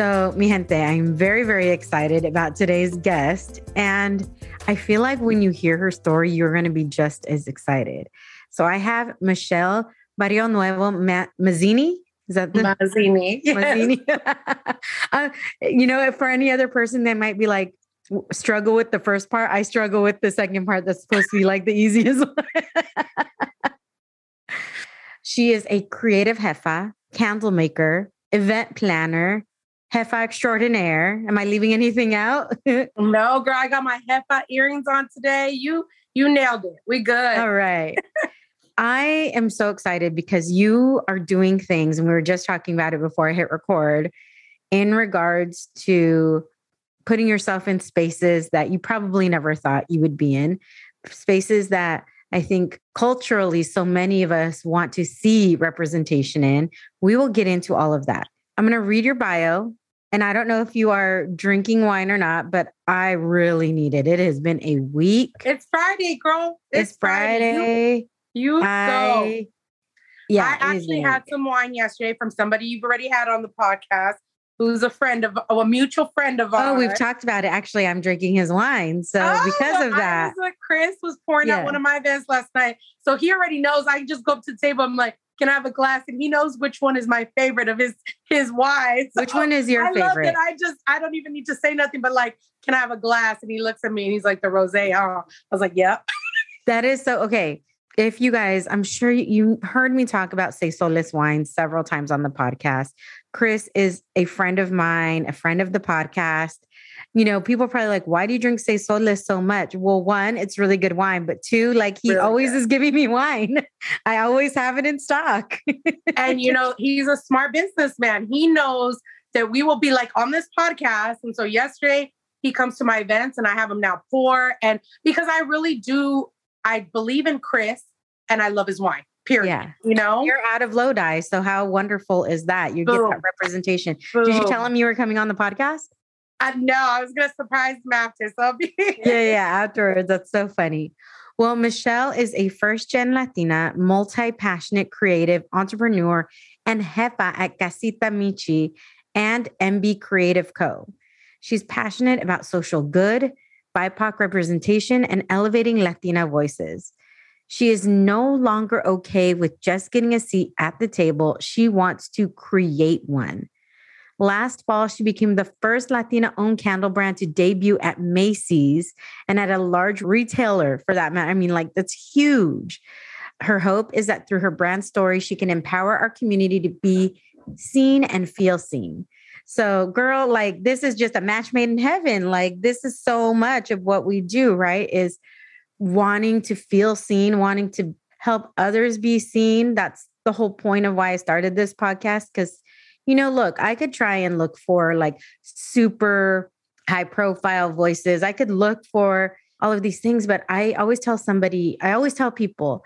So, mi gente, I'm very, very excited about today's guest. And I feel like when you hear her story, you're going to be just as excited. So, I have Michelle Barrionuevo Mazzini. Is that the Mazzini? Yes. Mazzini. uh, you know, for any other person that might be like, struggle with the first part, I struggle with the second part that's supposed to be like the easiest one. she is a creative jefa, candle maker, event planner, Jefa extraordinaire. Am I leaving anything out? no, girl, I got my Jefa earrings on today. You you nailed it. We good. All right. I am so excited because you are doing things, and we were just talking about it before I hit record, in regards to putting yourself in spaces that you probably never thought you would be in, spaces that I think culturally so many of us want to see representation in. We will get into all of that. I'm going to read your bio and I don't know if you are drinking wine or not, but I really need it. It has been a week. It's Friday, girl. It's, it's Friday. Friday. You, you I, go. Yeah. I actually had some wine yesterday from somebody you've already had on the podcast who's a friend of oh, a mutual friend of ours. Oh, we've talked about it. Actually, I'm drinking his wine. So oh, because of that. Was, Chris was pouring yeah. out one of my events last night. So he already knows I just go up to the table. I'm like, can I have a glass? And he knows which one is my favorite of his his wines. Which one is your I favorite? Love I just I don't even need to say nothing but like, can I have a glass? And he looks at me and he's like the rosé. Oh, I was like, yep. that is so okay. If you guys, I'm sure you heard me talk about Seis Soles wine several times on the podcast. Chris is a friend of mine, a friend of the podcast you know, people are probably like, why do you drink Soles so much? Well, one, it's really good wine, but two, like he really always good. is giving me wine. I always have it in stock. and you know, he's a smart businessman. He knows that we will be like on this podcast. And so yesterday he comes to my events and I have him now pour. And because I really do, I believe in Chris and I love his wine. Period. Yeah. You know, you're out of Lodi. So how wonderful is that? You Boom. get that representation. Boom. Did you tell him you were coming on the podcast? I know I was gonna surprise him after. So be yeah, yeah, afterwards. That's so funny. Well, Michelle is a first gen Latina, multi passionate creative entrepreneur and jefa at Casita Michi and MB Creative Co. She's passionate about social good, BIPOC representation, and elevating Latina voices. She is no longer okay with just getting a seat at the table. She wants to create one. Last fall, she became the first Latina owned candle brand to debut at Macy's and at a large retailer for that matter. I mean, like, that's huge. Her hope is that through her brand story, she can empower our community to be seen and feel seen. So, girl, like, this is just a match made in heaven. Like, this is so much of what we do, right? Is wanting to feel seen, wanting to help others be seen. That's the whole point of why I started this podcast because you know, look, I could try and look for like super high profile voices. I could look for all of these things, but I always tell somebody, I always tell people,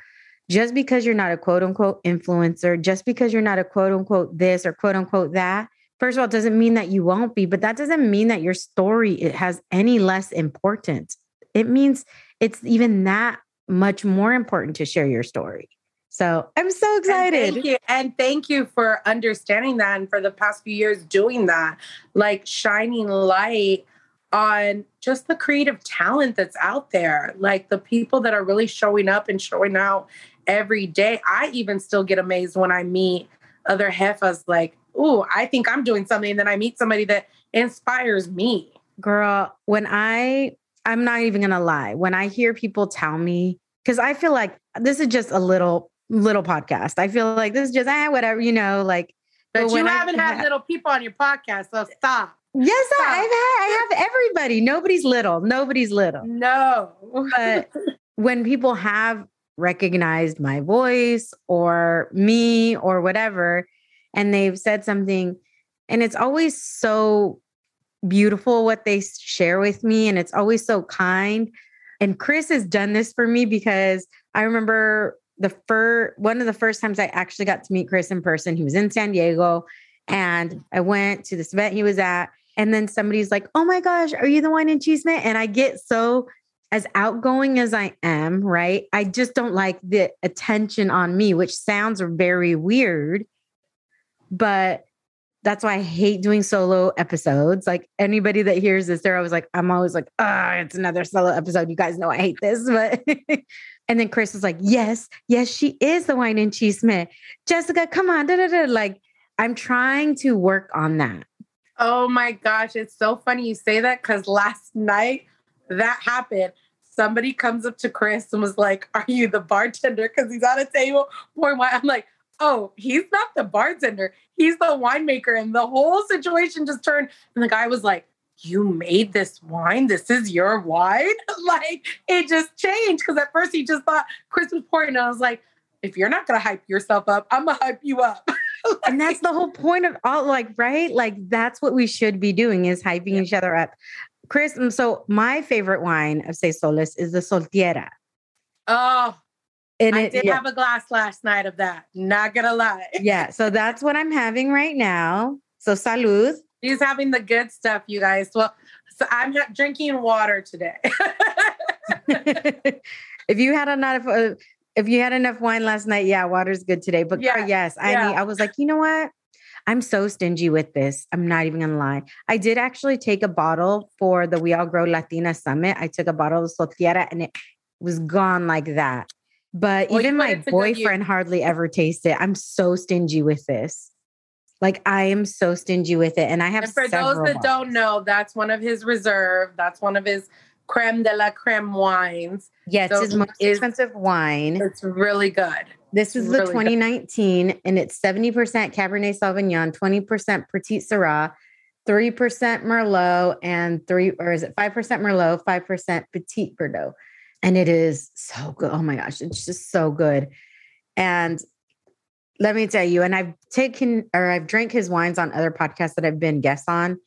just because you're not a quote unquote influencer, just because you're not a quote unquote this or quote unquote that, first of all, doesn't mean that you won't be, but that doesn't mean that your story it has any less importance. It means it's even that much more important to share your story. So I'm so excited. And thank you. And thank you for understanding that and for the past few years doing that, like shining light on just the creative talent that's out there, like the people that are really showing up and showing out every day. I even still get amazed when I meet other jefas like, oh, I think I'm doing something. And then I meet somebody that inspires me. Girl, when I, I'm not even going to lie, when I hear people tell me, because I feel like this is just a little, little podcast. I feel like this is just, eh, whatever, you know, like, but, but you haven't I, had little people on your podcast, so stop. Yes, stop. I've had, I have everybody. Nobody's little. Nobody's little. No. but when people have recognized my voice or me or whatever, and they've said something, and it's always so beautiful what they share with me, and it's always so kind. And Chris has done this for me because I remember the first one of the first times I actually got to meet Chris in person. He was in San Diego, and I went to this event he was at, and then somebody's like, "Oh my gosh, are you the Wine and Chisme?" And I get so as outgoing as I am, right? I just don't like the attention on me, which sounds very weird, but that's why I hate doing solo episodes. Like anybody that hears this, they're always like, I'm always like, ah, oh, it's another solo episode. You guys know I hate this, but and then Chris was like, Yes, yes, she is the Wine and Chisme. Jessica, come on, da, da, da. like I'm trying to work on that. Oh my gosh, it's so funny you say that because last night that happened. Somebody comes up to Chris and was like, Are you the bartender? Because he's on a table pouring wine. I'm like, Oh, he's not the bartender. He's the winemaker. And the whole situation just turned. And the guy was like, You made this wine? This is your wine? like it just changed. Because at first he just thought Chris was pouring. And I was like, If you're not going to hype yourself up, I'm going to hype you up. like, and that's the whole point of all like right like that's what we should be doing is hyping yeah. each other up chris mm, so my favorite wine of Seis Soles is the SolTierra oh and I it, did yeah. have a glass last night of that. Not gonna lie. yeah, so that's what I'm having right now. So salud. He's having the good stuff, you guys. Well, so I'm drinking water today. if you had enough, uh, if you had enough wine last night, yeah, water's good today. But yeah, yes, I yeah. mean, I was like, you know what? I'm so stingy with this. I'm not even gonna lie. I did actually take a bottle for the We All Grow Latina Summit. I took a bottle of SolTierra and it was gone like that. But well, even my boyfriend hardly ever tasted it. I'm so stingy with this. Like I am so stingy with it. And I have and for those that don't know, that's one of his reserve. That's one of his creme de la creme wines. Yes, so it's most expensive wine. It's really good. This is the 2019, good. and it's 70% Cabernet Sauvignon, 20% Petit Syrah, 3% Merlot, and three, or is it 5% Merlot, 5% Petit Verdot. And it is so good. Oh my gosh, it's just so good. And let me tell you, and I've taken or I've drank his wines on other podcasts that I've been guests on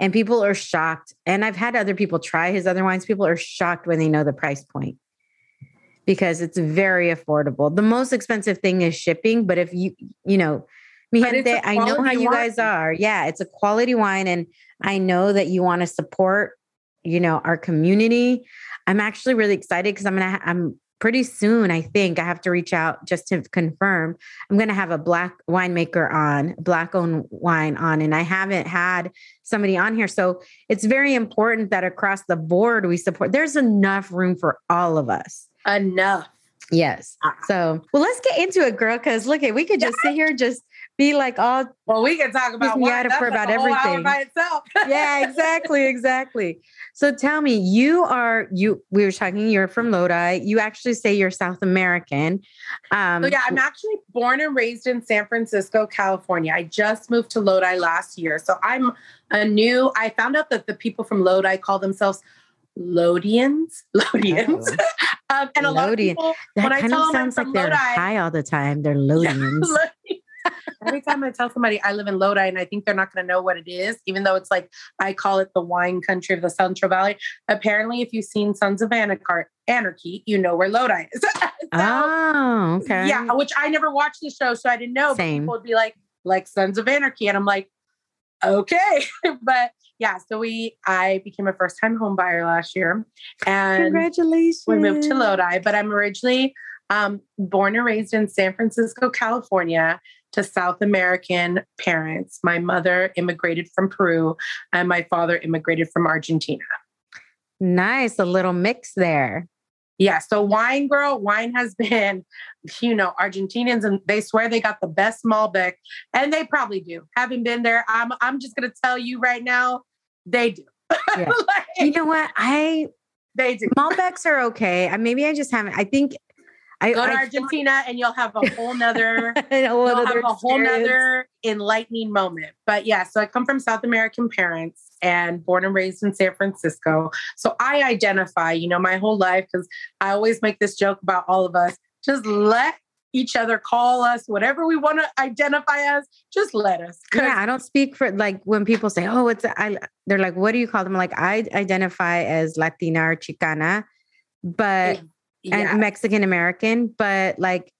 and people are shocked. And I've had other people try his other wines. People are shocked when they know the price point because it's very affordable. The most expensive thing is shipping, but if you, you know, mi gente, I know how you guys are. Yeah, it's a quality wine. And I know that you want to support, you know, our community. I'm actually really excited because I'm gonna I'm pretty soon, I think I have to reach out just to confirm. I'm going to have a black winemaker on, black owned wine on, and I haven't had somebody on here. So it's very important that across the board we support. There's enough room for all of us. Enough. Yes. Ah. So, well, let's get into it, girl. Because look, at we could just sit here just be like all well we can talk about wine. for about everything by itself yeah exactly exactly so tell me you are you we were talking you're from lodi you actually say you're south american um so yeah i'm actually born and raised in san francisco california i just moved to lodi last year so i'm a new i found out that the people from lodi call themselves Lodians, Lodians, oh. um, and a Lodian. lot of people. That when kind I of sounds like they're high all the time. They're Lodians. Every time I tell somebody I live in Lodi and I think they're not going to know what it is, even though it's like I call it the wine country of the Central Valley. Apparently, if you've seen Sons of Anarchy, you know where Lodi is. so, oh, okay. Yeah, which I never watched the show, so I didn't know. Same. People would be like, like Sons of Anarchy, and I'm like, okay, but yeah, so we I became a first time home buyer last year, and congratulations. We moved to Lodi, but I'm originally um, born and raised in San Francisco, California to South American parents. My mother immigrated from Peru and my father immigrated from Argentina. Nice, a little mix there. Yeah. So wine girl, wine has been, you know, Argentinians and they swear they got the best Malbec and they probably do. Having been there, I'm I'm just gonna tell you right now, they do. Yeah. like, you know what? I they do. Malbecs are okay. Maybe I just haven't. I think I go to I Argentina and you'll have a whole nother, a whole you'll have a whole nother enlightening moment. But yeah, so I come from South American parents and born and raised in San Francisco. So I identify, you know, my whole life because I always make this joke about all of us. Just let each other call us whatever we want to identify as just let us yeah i don't speak for like when people say oh it's I, they're like what do you call them like i identify as latina or chicana but yeah. And mexican american but like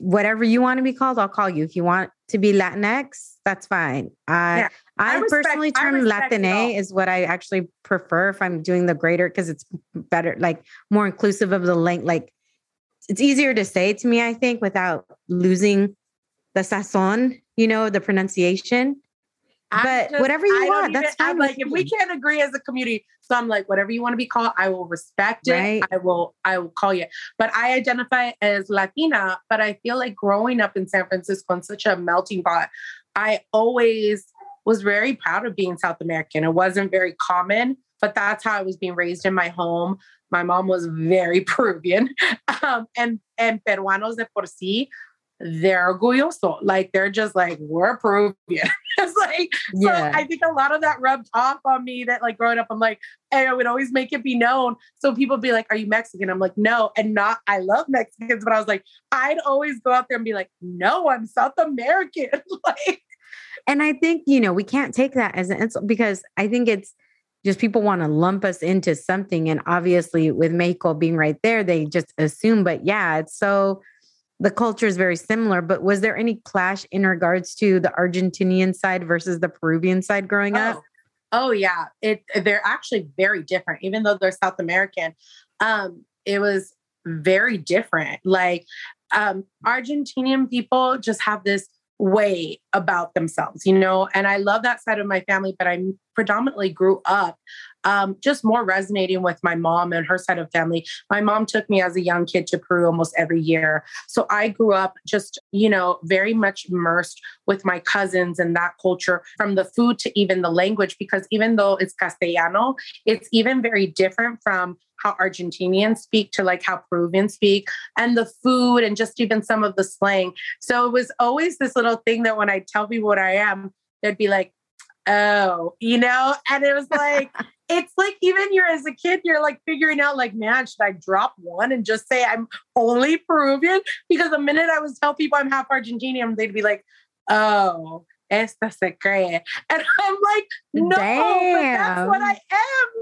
whatever you want to be called i'll call you if you want to be latinx that's fine i yeah. I, I respect, personally term Latine is what I actually prefer if I'm doing the greater because it's better, like more inclusive of the length, like it's easier to say to me, I think, without losing the sazon, you know, the pronunciation. But just, whatever you want, even, that's fine. I'm like, if we can't agree as a community, so I'm like, whatever you want to be called, I will respect it. Right. I will, I will call you. But I identify as Latina. But I feel like growing up in San Francisco in such a melting pot, I always was very proud of being South American. It wasn't very common, but that's how I was being raised in my home. My mom was very Peruvian, um, and and Peruanos de por sí, they're orgulloso. Like they're just like we're Peruvian. it's like yeah. So I think a lot of that rubbed off on me. That like growing up, I'm like, hey, I would always make it be known. So people be like, "Are you Mexican?" I'm like, "No," and not. I love Mexicans, but I was like, I'd always go out there and be like, "No, I'm South American." like, and I think you know we can't take that as an insult because I think it's just people want to lump us into something. And obviously, with Mexico being right there, they just assume. But yeah, it's so the culture is very similar. But was there any clash in regards to the Argentinian side versus the Peruvian side growing oh. up? Oh yeah, it they're actually very different, even though they're South American. Um, it was very different. Like um, Argentinian people just have this way about themselves, you know, and I love that side of my family, but I predominantly grew up um, just more resonating with my mom and her side of family. My mom took me as a young kid to Peru almost every year. So I grew up just, you know, very much immersed with my cousins and that culture from the food to even the language, because even though it's Castellano, it's even very different from how Argentinians speak to like how Peruvians speak and the food and just even some of the slang. So it was always this little thing that when I tell people what I am, they'd be like, oh, you know? And it was like, it's like even you're as a kid, you're like figuring out, like, man, should I drop one and just say I'm only Peruvian? Because the minute I was tell people I'm half Argentinian, they'd be like, oh, esta se cree. And I'm like, no, that's what I am.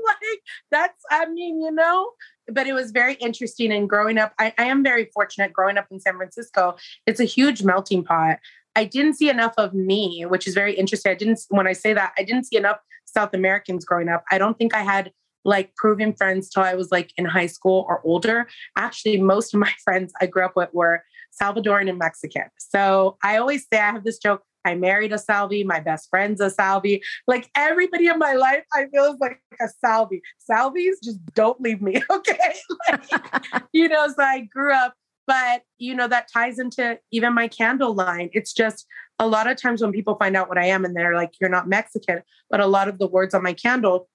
Like, that's, I mean, you know, but it was very interesting. And growing up, I, I am very fortunate growing up in San Francisco. It's a huge melting pot. I didn't see enough of me, which is very interesting. I didn't, when I say that, I didn't see enough South Americans growing up. I don't think I had like proven friends till I was like in high school or older. Actually, most of my friends I grew up with were Salvadoran and Mexican. So I always say I have this joke. I married a Salvi. My best friend's a Salvi. Like everybody in my life, I feel is like a Salvi. Salvis just don't leave me. Okay. Like, you know, so I grew up but, you know, that ties into even my candle line. It's just a lot of times when people find out what I am and they're like, you're not Mexican, but a lot of the words on my candle,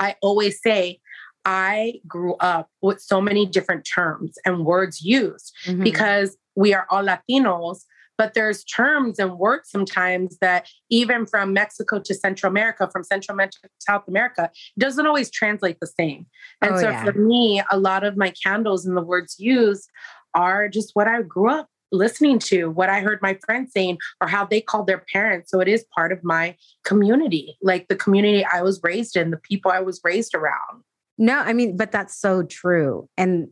I always say, I grew up with so many different terms and words used mm-hmm. because we are all Latinos, but there's terms and words sometimes that even from Mexico to Central America, from Central America to South America, doesn't always translate the same. And oh, so yeah. for me, a lot of my candles and the words used are just what I grew up listening to, what I heard my friends saying, or how they called their parents. So it is part of my community, like the community I was raised in, the people I was raised around. No, I mean, but that's so true. And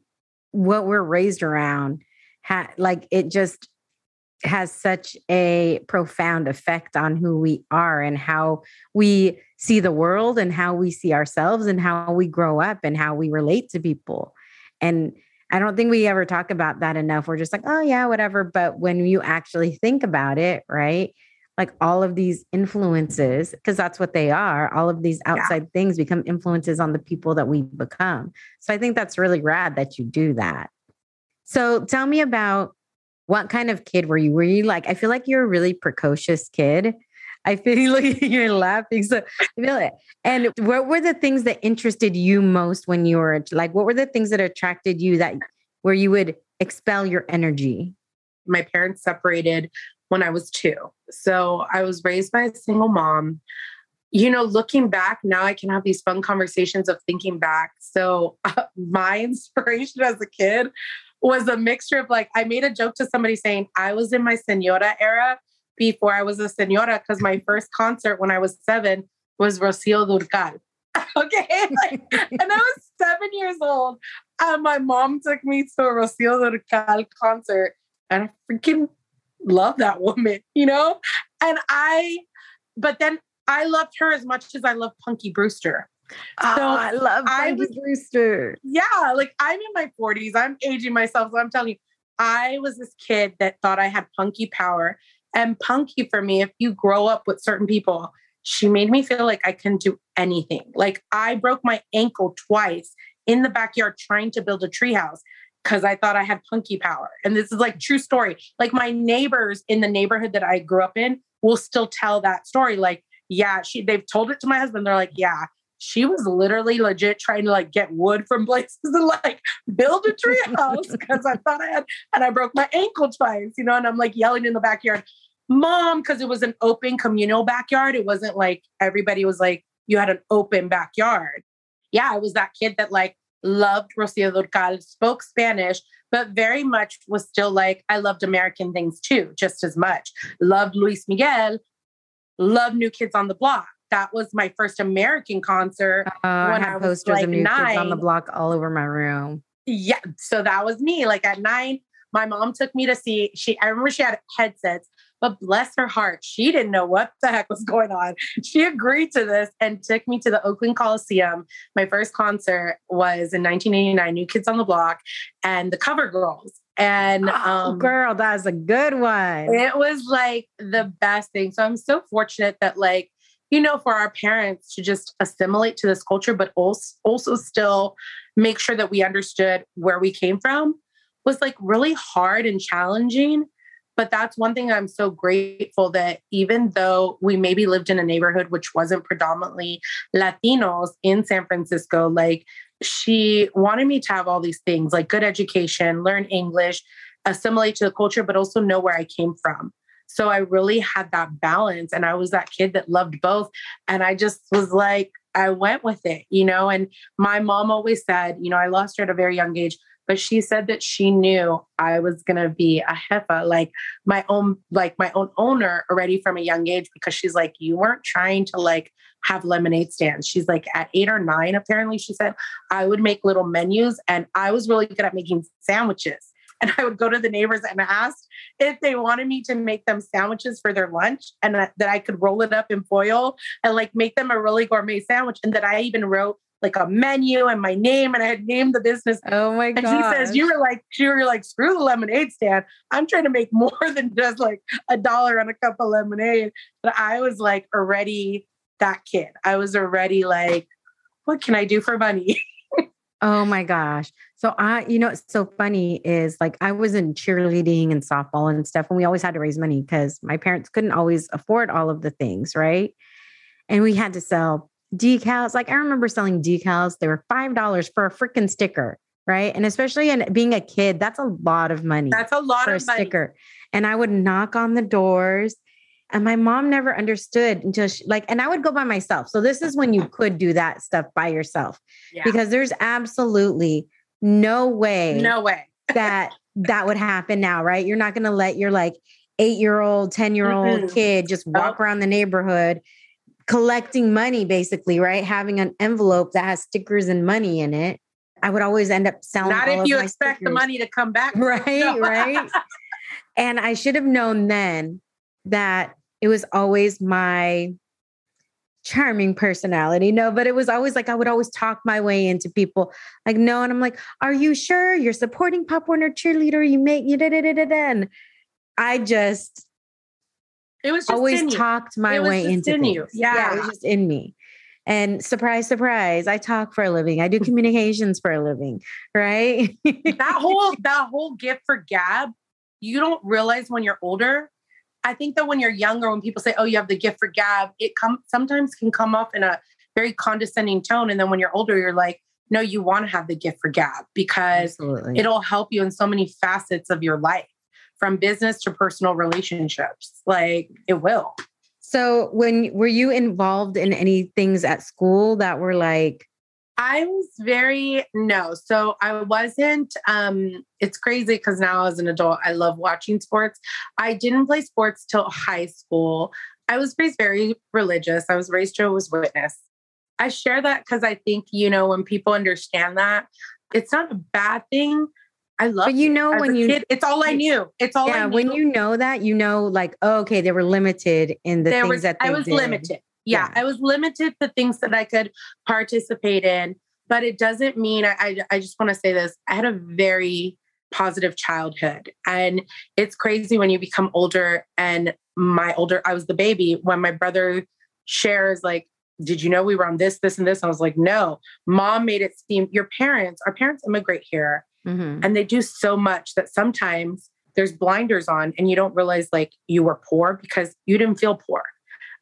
what we're raised around, ha- like it just has such a profound effect on who we are and how we see the world and how we see ourselves and how we grow up and how we relate to people. And I don't think we ever talk about that enough. We're just like, oh, yeah, whatever. But when you actually think about it, right? like all of these influences, because that's what they are, all of these outside yeah. things become influences on the people that we become. So I think that's really rad that you do that. So tell me about what kind of kid were you? Were you like, I feel like you're a really precocious kid. I feel like you're laughing. So I feel it. And what were the things that interested you most when you were like, what were the things that attracted you that where you would expel your energy? My parents separated when I was two. So I was raised by a single mom. You know, looking back now, I can have these fun conversations of thinking back. So, uh, my inspiration as a kid was a mixture of like, I made a joke to somebody saying I was in my senora era before I was a senora because my first concert when I was seven was Rocio Durcal. okay. Like, and I was seven years old. And my mom took me to a Rocio Durcal concert. And I freaking love that woman, you know? And I, but then I loved her as much as I love Punky Brewster. Ah, so oh, I love Punky I was, Brewster. Yeah, like I'm in my 40s. I'm aging myself. So I'm telling you, I was this kid that thought I had punky power. And punky for me, if you grow up with certain people, she made me feel like I can do anything. Like I broke my ankle twice in the backyard trying to build a treehouse because I thought I had punky power. And this is like true story. Like my neighbors in the neighborhood that I grew up in will still tell that story. Like, yeah, she they've told it to my husband. They're like, yeah, she was literally legit trying to like get wood from places and like build a tree house because I thought I had and I broke my ankle twice, you know, and I'm like yelling in the backyard, mom, because it was an open communal backyard. It wasn't like everybody was like, you had an open backyard. Yeah, I was that kid that like loved Rocio Durcal, spoke Spanish, but very much was still like, I loved American things too, just as much. Loved Luis Miguel, loved New Kids on the Block. That was my first American concert uh, I, had I posters like of New nine. Kids on the Block all over my room. Yeah, so that was me. Like at nine, my mom took me to see. She, I remember she had headsets, but bless her heart, she didn't know what the heck was going on. She agreed to this and took me to the Oakland Coliseum. My first concert was in 1989, New Kids on the Block and the Cover Girls. And oh, um, girl, that's a good one. It was like the best thing. So I'm so fortunate that like you know, for our parents to just assimilate to this culture, but also, also still make sure that we understood where we came from was like really hard and challenging. But that's one thing I'm so grateful that even though we maybe lived in a neighborhood which wasn't predominantly Latinos in San Francisco, like she wanted me to have all these things like good education, learn English, assimilate to the culture, but also know where I came from. So I really had that balance. And I was that kid that loved both. And I just was like, I went with it, you know. And my mom always said, you know, I lost her at a very young age but she said that she knew I was gonna be a jefa, like my own, like my own owner already from a young age, because she's like, you weren't trying to like have lemonade stands. She's like, at eight or nine, apparently, she said, I would make little menus and I was really good at making sandwiches. And I would go to the neighbors and ask if they wanted me to make them sandwiches for their lunch and that, that I could roll it up in foil and like make them a really gourmet sandwich. And that I even wrote like a menu and my name and I had named the business. Oh my god. And he says, You were like, you were like, screw the lemonade stand. I'm trying to make more than just like a dollar on a cup of lemonade. But I was like already that kid. I was already like, what can I do for money? oh my gosh. So I, you know, it's so funny is like I was in cheerleading and softball and stuff, and we always had to raise money because my parents couldn't always afford all of the things, right? And we had to sell decals. Like I remember selling decals. They were $5 for a freaking sticker. Right. And especially in being a kid, that's a lot of money. That's a lot for of a money. sticker. And I would knock on the doors. And my mom never understood until she like, and I would go by myself. So this is when you could do that stuff by yourself. Yeah. Because there's absolutely no way. No way. that that would happen now, right? You're not gonna let your like eight year old, 10 year old mm-hmm. kid just walk oh. around the neighborhood collecting money basically, right? Having an envelope that has stickers and money in it. I would always end up selling. Not if you expect stickers. the money to come back. Right, no. right. and I should have known then that it was always my charming personality. No, but it was always like I would always talk my way into people. Like, no, and I'm like, are you sure you're supporting Pop Warner cheerleader? You make you da da da da da. And I just It was always talked my way into in things. Yeah. yeah, it was just in me. And surprise, surprise, I talk for a living. I do communications for a living, right? that whole that whole gift for gab, you don't realize when you're older. I think that when you're younger, when people say, "Oh, you have the gift for gab," it come sometimes can come off in a very condescending tone, and then when you're older, you're like, "No, you want to have the gift for gab because Absolutely. it'll help you in so many facets of your life, from business to personal relationships. Like it will." So when were you involved in any things at school that were like I was very no. So I wasn't um it's crazy cuz now as an adult I love watching sports. I didn't play sports till high school. I was raised very religious. I was raised Jehovah's Witness. I share that cuz I think you know when people understand that it's not a bad thing I love. It. But you know when you kid, it's all I knew. It's all yeah, when you know that, you know, like, oh, okay, they were limited in the there things was, that I was did. limited. Yeah, yeah, I was limited the things that I could participate in. But it doesn't mean I, I, I just want to say this. I had a very positive childhood. And it's crazy when you become older and my older, I was the baby when my brother shares like, did you know we were on this, this, and this? I was like, no, mom made it seem your parents, our parents immigrate here Mm-hmm. And they do so much that sometimes there's blinders on and you don't realize like you were poor because you didn't feel poor.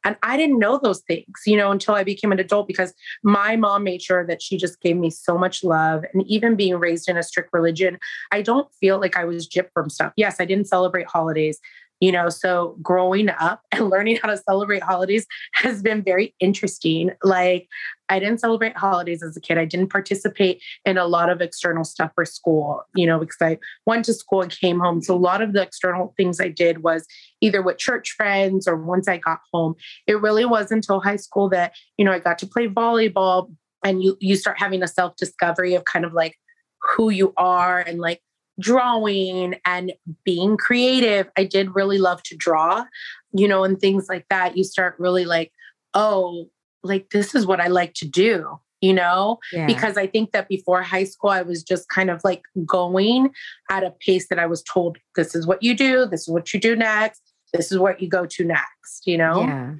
And I didn't know those things, you know, until I became an adult because my mom made sure that she just gave me so much love. And even being raised in a strict religion, I don't feel like I was gypped from stuff. Yes, I didn't celebrate holidays, you know, so growing up and learning how to celebrate holidays has been very interesting. Like, I didn't celebrate holidays as a kid. I didn't participate in a lot of external stuff for school, you know, because I went to school and came home. So a lot of the external things I did was either with church friends or once I got home. It really was until high school that, you know, I got to play volleyball and you you start having a self-discovery of kind of like who you are and like drawing and being creative. I did really love to draw, you know, and things like that. You start really like, oh, like this is what I like to do, you know? Yeah. Because I think that before high school, I was just kind of like going at a pace that I was told, this is what you do, this is what you do next, this is what you go to next, you know? Yeah.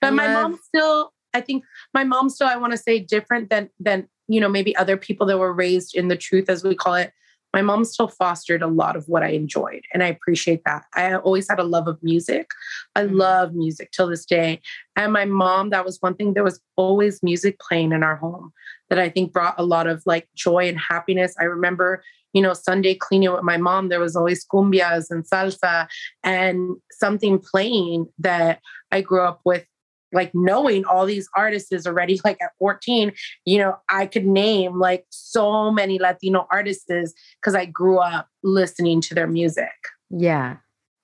But my mom still, I think my mom still, I want to say different than, than, you know, maybe other people that were raised in the truth, as we call it, my mom still fostered a lot of what I enjoyed. And I appreciate that. I always had a love of music. I mm-hmm. love music till this day. And my mom, that was one thing, there was always music playing in our home that I think brought a lot of like joy and happiness. I remember, you know, Sunday cleaning with my mom, there was always cumbias and salsa and something playing that I grew up with like knowing all these artists is already like at 14 you know i could name like so many latino artists because i grew up listening to their music. Yeah.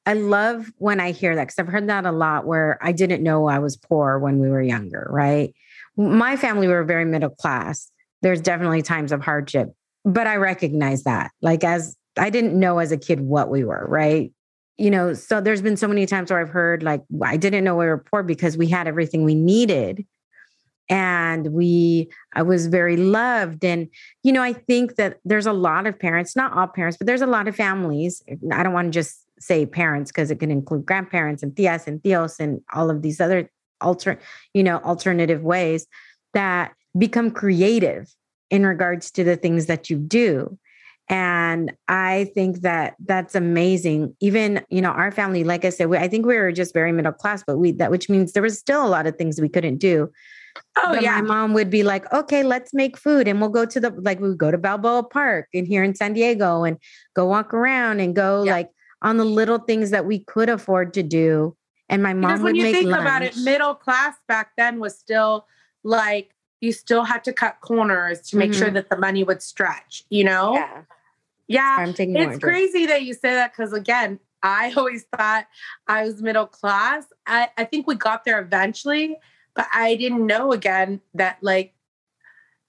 I love when i hear that because i've heard that a lot where i didn't know i was poor when we were younger right? My family were very middle class. There's definitely times of hardship but i recognize that like as i didn't know as a kid what we were right you know, so there's been so many times where I've heard like, I didn't know we were poor because we had everything we needed. And we, I was very loved. And, you know, I think that there's a lot of parents, not all parents, but there's a lot of families. I don't want to just say parents because it can include grandparents and tias and tios and all of these other alter, you know, alternative ways that become creative in regards to the things that you do. And I think that that's amazing. Even, you know, our family, like I said, we, I think we were just very middle class, but we, that, which means there was still a lot of things we couldn't do. Oh, but yeah. My mom would be like, okay, let's make food. And we'll go to the, like, we would go to Balboa Park and here in San Diego and go walk around and go yeah. like on the little things that we could afford to do. And my mom because when you think lunch. about it, middle class back then was still like you still had to cut corners to make mm-hmm. sure that the money would stretch, you know? Yeah. Yeah. it's crazy that you say that because, again, I always thought I was middle class. I, I think we got there eventually, but I didn't know again that, like,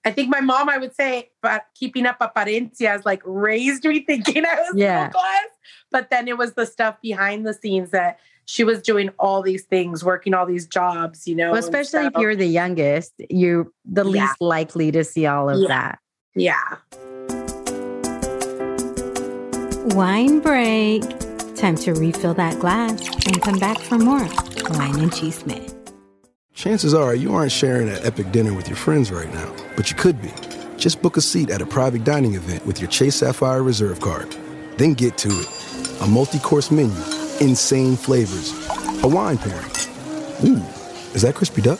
I think my mom, I would say, but keeping up apariencias like raised me thinking I was yeah. middle class. But then it was the stuff behind the scenes that she was doing all these things, working all these jobs, you know. Well, especially if you're the youngest, you're the yeah. least likely to see all of yeah. that. Yeah. Wine break. Time to refill that glass and come back for more. Wine and Chisme. Chances are you aren't sharing an epic dinner with your friends right now, but you could be. Just book a seat at a private dining event with your Chase Sapphire Reserve card. Then get to it. A multi course menu, insane flavors, a wine pairing. Ooh, is that crispy duck?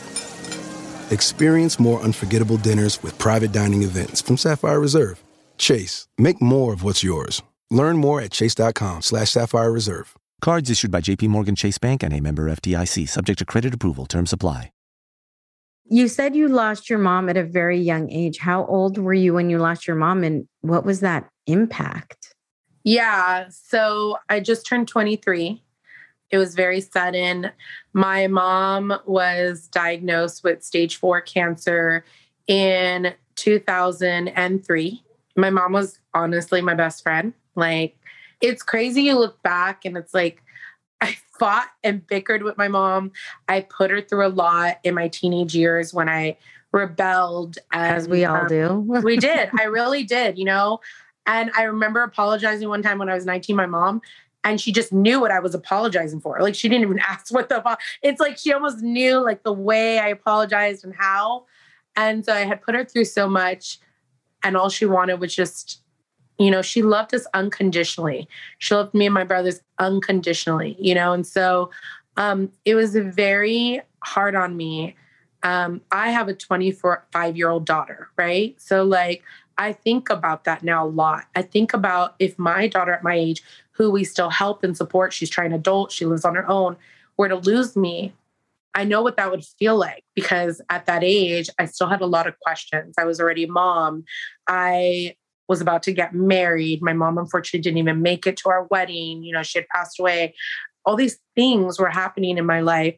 Experience more unforgettable dinners with private dining events from Sapphire Reserve. Chase, make more of what's yours. Learn more at chase.com slash sapphire reserve. Cards issued by JPMorgan Chase Bank and a member FDIC, subject to credit approval. Terms apply. You said you lost your mom at a very young age. How old were you when you lost your mom and what was that impact? Yeah, so I just turned 23. It was very sudden. My mom was diagnosed with stage 4 cancer in 2003. My mom was honestly my best friend. Like it's crazy you look back and it's like I fought and bickered with my mom. I put her through a lot in my teenage years when I rebelled as we all um, do. we did. I really did, you know. And I remember apologizing one time when I was 19 my mom and she just knew what I was apologizing for. Like she didn't even ask what the it's like she almost knew like the way I apologized and how. And so I had put her through so much and all she wanted was just you know she loved us unconditionally she loved me and my brothers unconditionally you know and so um, it was very hard on me um, i have a 25 year old daughter right so like i think about that now a lot i think about if my daughter at my age who we still help and support she's trying adult she lives on her own were to lose me I know what that would feel like because at that age, I still had a lot of questions. I was already a mom. I was about to get married. My mom, unfortunately, didn't even make it to our wedding. You know, she had passed away. All these things were happening in my life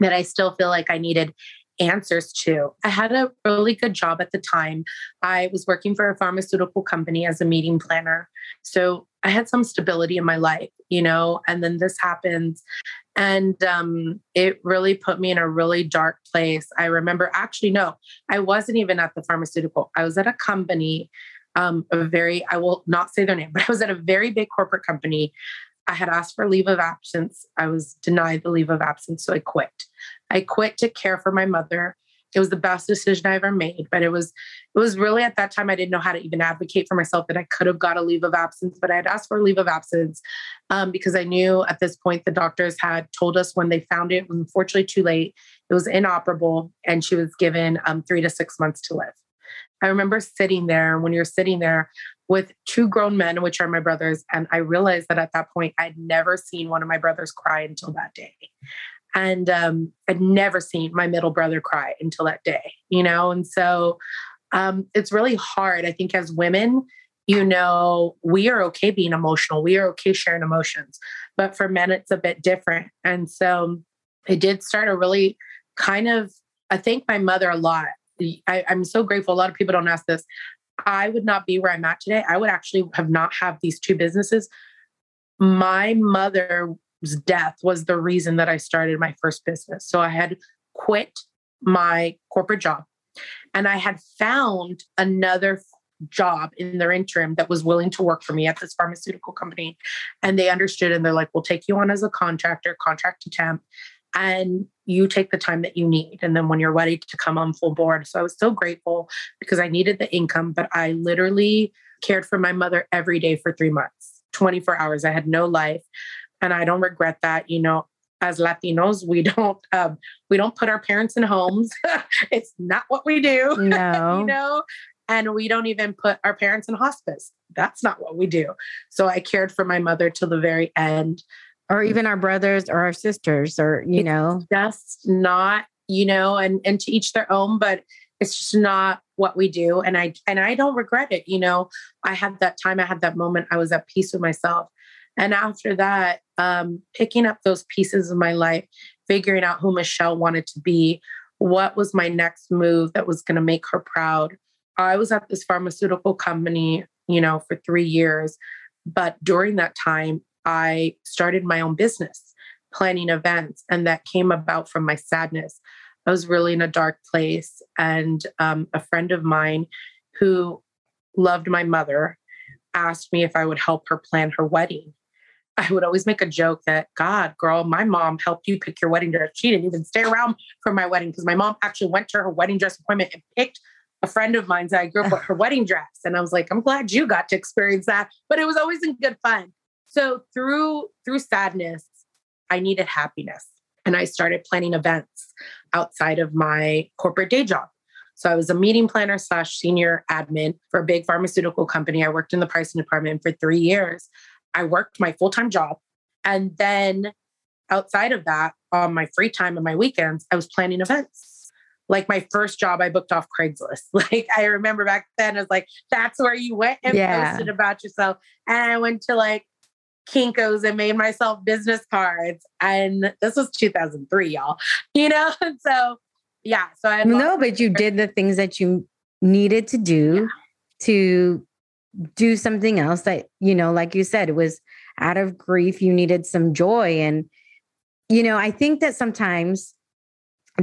that I still feel like I needed answers to. I had a really good job at the time. I was working for a pharmaceutical company as a meeting planner. So I had some stability in my life, you know, and then this happens. And um, it really put me in a really dark place. I remember actually, no, I wasn't even at the pharmaceutical. I was at a company um, a very, I will not say their name, but I was at a very big corporate company. I had asked for leave of absence. I was denied the leave of absence, so I quit. I quit to care for my mother. It was the best decision I ever made, but it was it was really at that time I didn't know how to even advocate for myself that I could have got a leave of absence, but I had asked for a leave of absence um, because I knew at this point the doctors had told us when they found it, it was unfortunately too late. It was inoperable, and she was given um, three to six months to live. I remember sitting there when you're sitting there with two grown men, which are my brothers. And I realized that at that point, I'd never seen one of my brothers cry until that day. And um, I'd never seen my middle brother cry until that day, you know? And so um, it's really hard. I think as women, you know, we are okay being emotional, we are okay sharing emotions. But for men, it's a bit different. And so it did start a really kind of, I thank my mother a lot I, I'm so grateful. A lot of people don't ask this. I would not be where I'm at today. I would actually have not have these two businesses. My mother's death was the reason that I started my first business. So I had quit my corporate job and I had found another job in their interim that was willing to work for me at this pharmaceutical company. And they understood and they're like, we'll take you on as a contractor, contract to temp and you take the time that you need. And then when you're ready to come on full board. So I was so grateful because I needed the income, but I literally cared for my mother every day for three months, 24 hours. I had no life. And I don't regret that. You know, as Latinos, we don't um, we don't put our parents in homes. it's not what we do. No. you know, and we don't even put our parents in hospice. That's not what we do. So I cared for my mother till the very end or even our brothers or our sisters or you it's know? just not you know and and to each their own but it's just not what we do and i and i don't regret it you know? I had that time i had that moment i was at peace with myself and after that um picking up those pieces of my life figuring out who michelle wanted to be what was my next move that was going to make her proud. I was at this pharmaceutical company you know for 3 years but during that time I started my own business, planning events, and that came about from my sadness. I was really in a dark place, and um, a friend of mine who loved my mother asked me if I would help her plan her wedding. I would always make a joke that, God, girl, my mom helped you pick your wedding dress. She didn't even stay around for my wedding because my mom actually went to her wedding dress appointment and picked a friend of mine's that I grew up with her wedding dress. And I was like, I'm glad you got to experience that. But it was always in good fun. So through through sadness, I needed happiness. And I started planning events outside of my corporate day job. So I was a meeting planner slash senior admin for a big pharmaceutical company. I worked in the pricing department for three years. I worked my full time job. And then outside of that, on my free time and my weekends, I was planning events. Like my first job, I booked off Craigslist. Like I remember back then, I was like, that's where you went and yeah. posted about yourself. And I went to like Kinko's and made myself business cards. And this was 2003, y'all. You know? so yeah. So I no, but you did the things that you needed to do yeah. to do something else that, you know, like you said, it was out of grief, you needed some joy. And, you know, I think that sometimes,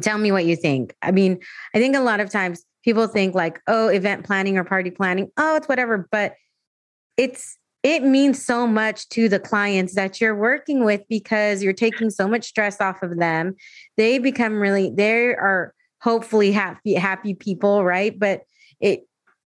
tell me what you think. I mean, I think a lot of times people think like, oh, event planning or party planning, oh, it's whatever. But it's, it means so much to the clients that you're working with because you're taking so much stress off of them. They become really, they are hopefully happy, happy people, right? But it,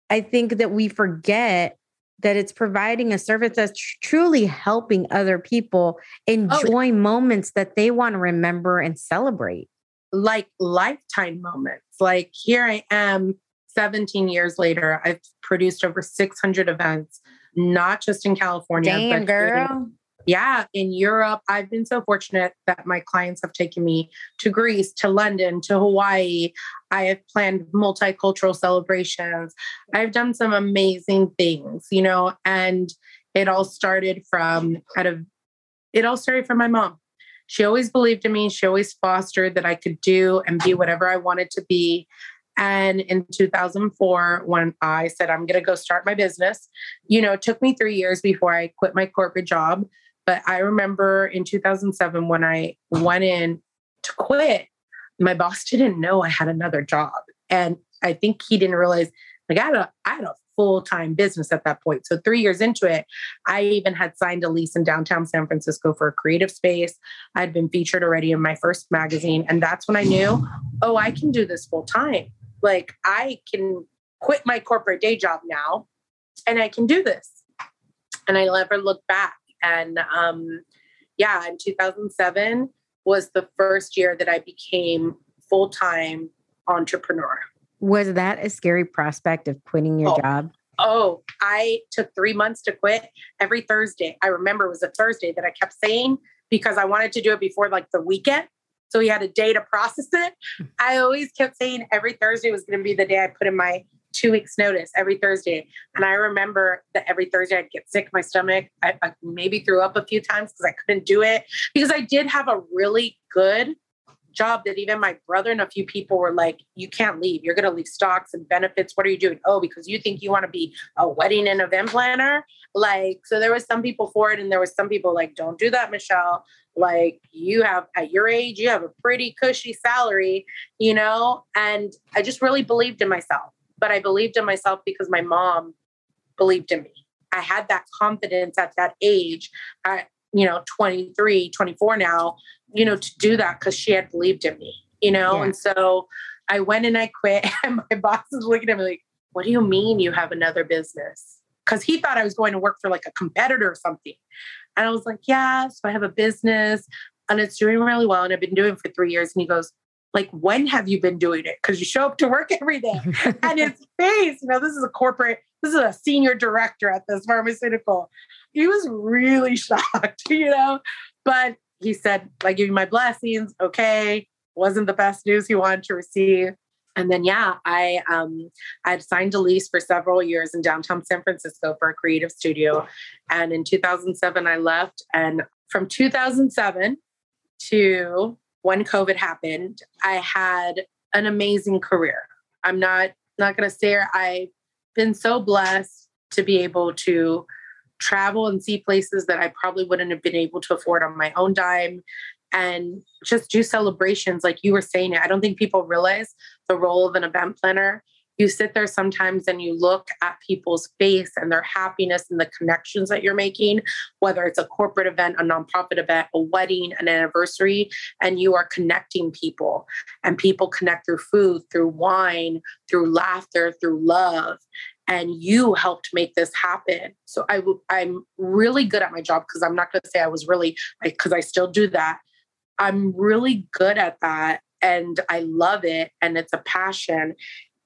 I think that we forget that it's providing a service that's tr- truly helping other people oh, enjoy oh, moments that they want to remember and celebrate. Like lifetime moments. Like here I am 17 years later. I've produced over 600 events, not just in California. Damn, girl yeah, in Europe, I've been so fortunate that my clients have taken me to Greece, to London, to Hawaii. I have planned multicultural celebrations. I've done some amazing things, you know, and it all started from kind of it all started from my mom. She always believed in me. She always fostered that I could do and be whatever I wanted to be. And in 2004, when I said, I'm going to go start my business, you know, it took me three years before I quit my corporate job. But I remember in 2007 when I went in to quit, my boss didn't know I had another job. And I think he didn't realize like I had a, I had a full-time business at that point. So 3 years into it, I even had signed a lease in downtown San Francisco for a creative space. I'd been featured already in my first magazine and that's when I knew, oh, I can do this full time. Like I can quit my corporate day job now and I can do this. And I never look back. And um, yeah, in 2007 was the first year that I became full time entrepreneur. Was that a scary prospect of quitting your oh. job? Oh, I took three months to quit every Thursday. I remember it was a Thursday that I kept saying because I wanted to do it before like the weekend. So we had a day to process it. I always kept saying every Thursday was going to be the day I put in my two weeks notice every Thursday. And I remember that every Thursday I'd get sick, my stomach, I, I maybe threw up a few times because I couldn't do it because I did have a really good job that even my brother and a few people were like, you can't leave. You're going to leave stocks and benefits. What are you doing? Oh, because you think you want to be a wedding and event planner? Like, so there was some people for it. And there was some people like, don't do that, Michelle. Like you have at your age, you have a pretty cushy salary, you know? And I just really believed in myself but I believed in myself because my mom believed in me. I had that confidence at that age, at, you know, 23, 24 now, you know, to do that because she had believed in me, you know? Yeah. And so I went and I quit, and my boss was looking at me like, what do you mean you have another business? Because he thought I was going to work for like a competitor or something. And I was like, yeah, so I have a business and it's doing really well. And I've been doing it for three years. And he goes, like when have you been doing it because you show up to work every day and his face you know this is a corporate this is a senior director at this pharmaceutical he was really shocked you know but he said i give you my blessings okay wasn't the best news he wanted to receive and then yeah i um i had signed a lease for several years in downtown san francisco for a creative studio. And in 2007 i left. And from 2007 to when COVID happened, I had an amazing career. I'm not not going to say I've been so blessed to be able to travel and see places that I probably wouldn't have been able to afford on my own dime and just do celebrations like you were saying. I don't think people realize the role of an event planner you sit there sometimes and you look at people's face and their happiness and the connections that you're making, whether it's a corporate event, a nonprofit event, a wedding, an anniversary, and you are connecting people. And people connect through food, through wine, through laughter, through love. And you helped make this happen. So I, I'm really good at my job because I'm not going to say I was really, because I still do that. I'm really good at that and I love it and it's a passion.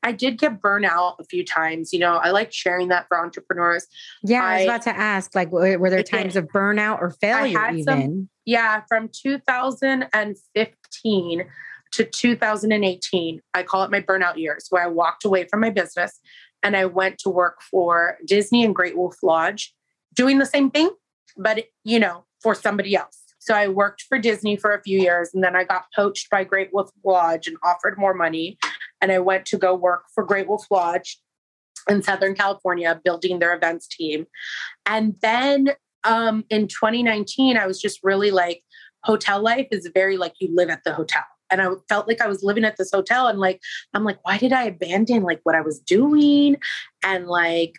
I did get burnout a few times. You know, I like sharing that for entrepreneurs. Yeah, I, I was about to ask, like, were, were there times of burnout or failure even? Some, yeah, from 2015 to 2018, I call it my burnout years, where I walked away from my business and I went to work for Disney and Great Wolf Lodge, doing the same thing, but, you know, for somebody else. So I worked for Disney for a few years and then I got poached by Great Wolf Lodge and offered more money. And I went to go work for Great Wolf Lodge in Southern California, building their events team. And then um, in 2019, I was just really like, hotel life is very like you live at the hotel. And I felt like I was living at this hotel and like, I'm like, why did I abandon like what I was doing? And like,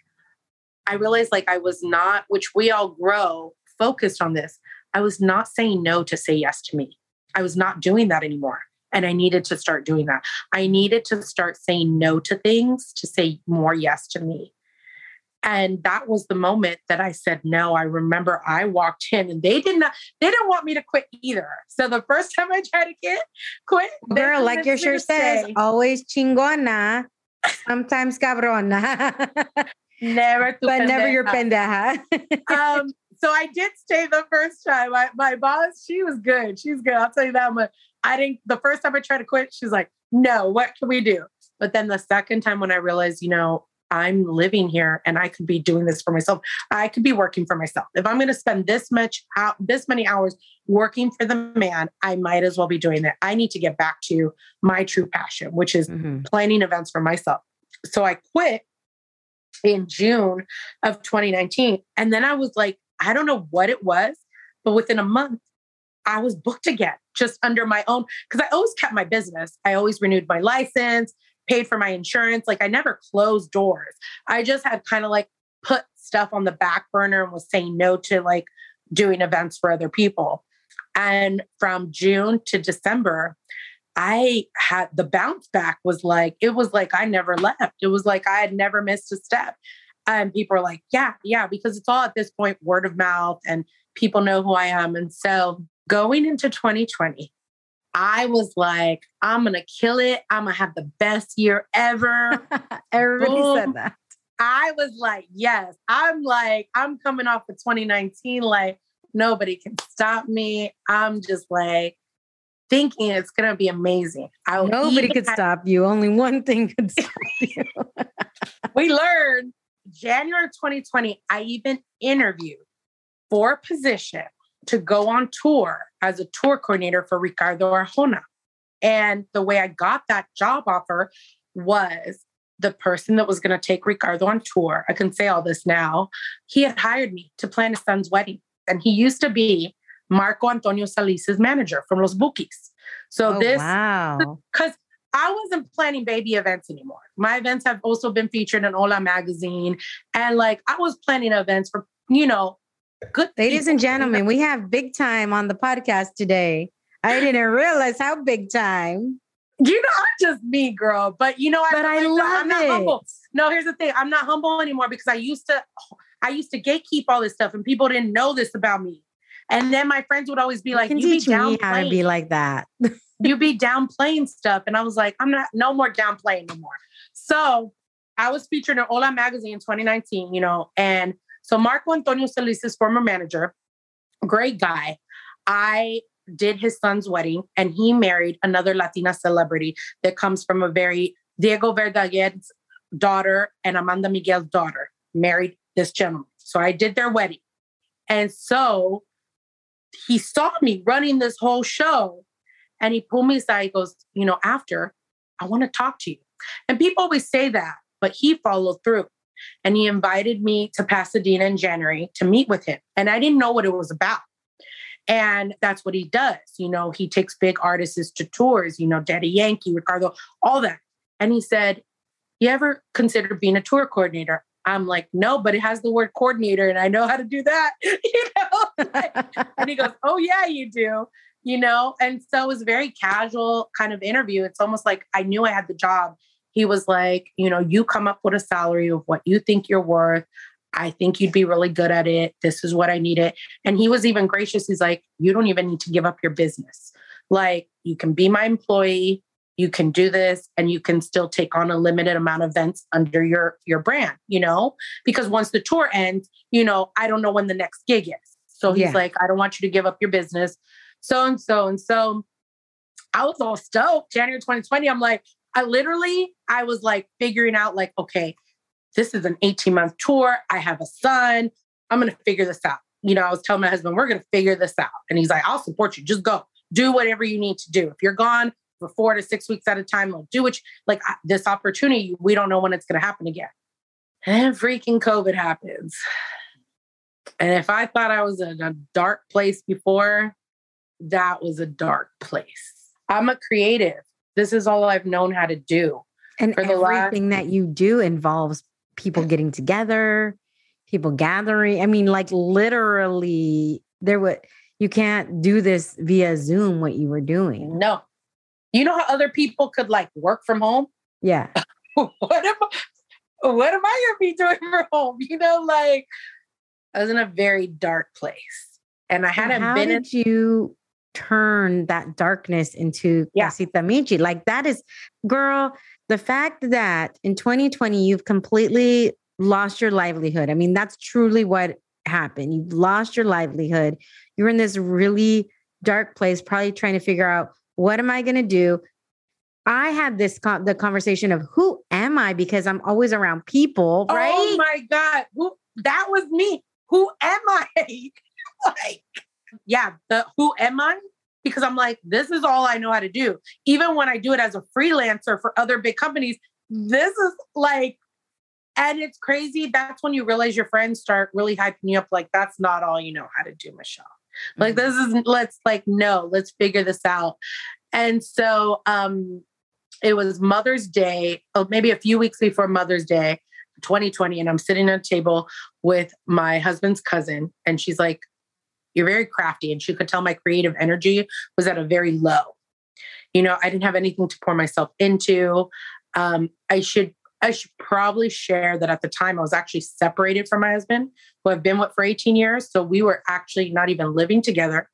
I realized like I was not, which we all grow focused on this. I was not saying no to say yes to me. I was not doing that anymore. And I needed to start doing that. I needed to start saying no to things to say more yes to me. And that was the moment that I said no. I remember I walked in and they did not, they didn't want me to quit either. So the first time I tried to get quit, girl, like your shirt says, always chingona, sometimes cabrona. never, but pendeja. never your pendeja. um, so I did stay the first time. My, my boss, she was good. She's good. I'll tell you that much. I didn't, the first time I tried to quit, she's like, no, what can we do? But then the second time when I realized, you know, I'm living here and I could be doing this for myself. I could be working for myself. If I'm going to spend this much out, this many hours working for the man, I might as well be doing that. I need to get back to my true passion, which is mm-hmm. planning events for myself. So I quit in June of 2019. And then I was like, I don't know what it was, but within a month, I was booked again, just under my own, because I always kept my business. I always renewed my license, paid for my insurance. Like I never closed doors. I just had kind of like put stuff on the back burner and was saying no to like doing events for other people. And from June to December, I had the bounce back was like, it was like I never left. It was like I had never missed a step. And people are like, yeah, yeah, because it's all at this point word of mouth and people know who I am. And so going into 2020, I was like, I'm going to kill it. I'm going to have the best year ever. Everybody Boom. said that. I was like, yes. I'm like, I'm coming off of 2019. Like, nobody can stop me. I'm just like, thinking it's going to be amazing. I'll Nobody could have- stop you. Only one thing could stop you. we learned January 2020, I even interviewed for a position to go on tour as a tour coordinator for Ricardo Arjona. And the way I got that job offer was the person that was going to take Ricardo on tour. I can say all this now. He had hired me to plan his son's wedding. And he used to be Marco Antonio Solis's manager from Los Bukis. So oh, this, wow. I wasn't planning baby events anymore. My events have also been featured in Hola magazine. And like I was planning events for, you know, good. Ladies people. and gentlemen, we have big time on the podcast today. I didn't realize how big time. You know, I'm just me, girl. But you know, I, but I love I'm not it. humble. No, here's the thing. I'm not humble anymore because I used to I used to gatekeep all this stuff and people didn't know this about me. And then my friends would always be you like, "You teach me how to be like that." you be downplaying stuff. And I was like, I'm not, no more downplaying no more. So I was featured in Hola magazine in 2019, you know, and so Marco Antonio Solis's former manager, great guy. I did his son's wedding and he married another Latina celebrity that comes from a very Diego Verdaguer's daughter and Amanda Miguel's daughter married this gentleman. So I did their wedding. And so he saw me running this whole show and he pulled me aside. He goes, You know, after, I want to talk to you. And people always say that, but he followed through. And he invited me to Pasadena in January to meet with him. And I didn't know what it was about. And that's what he does. You know, he takes big artists to tours, you know, Daddy Yankee, Ricardo, all that. And he said, You ever consider being a tour coordinator? I'm like, no, but it has the word coordinator and I know how to do that. you know? and he goes, Oh, yeah, you do. You know, and so it was a very casual kind of interview. It's almost like I knew I had the job. He was like, you know, you come up with a salary of what you think you're worth. I think you'd be really good at it. This is what I need it. And he was even gracious. He's like, you don't even need to give up your business. Like, you can be my employee, you can do this, and you can still take on a limited amount of events under your your brand, you know? Because once the tour ends, you know, I don't know when the next gig is. So he's yeah. like, I don't want you to give up your business. So and so and so. I was all stoked. January 2020, I'm like, I literally, I was like figuring out, like, okay, this is an 18 month tour. I have a son. I'm going to figure this out. You know, I was telling my husband, we're going to figure this out. And he's like, I'll support you. Just go do whatever you need to do. If you're gone for four to six weeks at a time, like do what like this opportunity, we don't know when it's going to happen again. And freaking COVID happens. And if I thought I was in a dark place before, that was a dark place. I'm a creative. This is all I've known how to do. And everything last- that you do involves people getting together, people gathering. I mean, like literally, there would you can't do this via Zoom. What you were doing? No. You know how other people could like work from home? Yeah. what am I, what am I gonna be doing from home? You know, like I was in a very dark place, and I hadn't how been. Did in- you turn that darkness into yeah. Casita Michi? Like that is, girl the fact that in 2020 you've completely lost your livelihood. I mean, that's truly what happened. You've lost your livelihood. You're in this really dark place, probably trying to figure out what am I going to do? I had this con- the conversation of who am I because I'm always around people, oh right? Oh my god, who that was me. Who am I? like, yeah, the who am I? because I'm like, this is all I know how to do. Even when I do it as a freelancer for other big companies, this is like, and it's crazy. That's when you realize your friends start really hyping you up. Like, that's not all you know how to do, Michelle. Mm-hmm. Like, this is, let's like, no, let's figure this out. And so, um, it was Mother's Day, oh, maybe a few weeks before Mother's Day, 2020. And I'm sitting at a table with my husband's cousin, and she's like, you're very crafty. And she could tell my creative energy was at a very low. You know, I didn't have anything to pour myself into. Um, I should I should probably share that at the time I was actually separated from my husband, who I've been with for 18 years. So we were actually not even living together.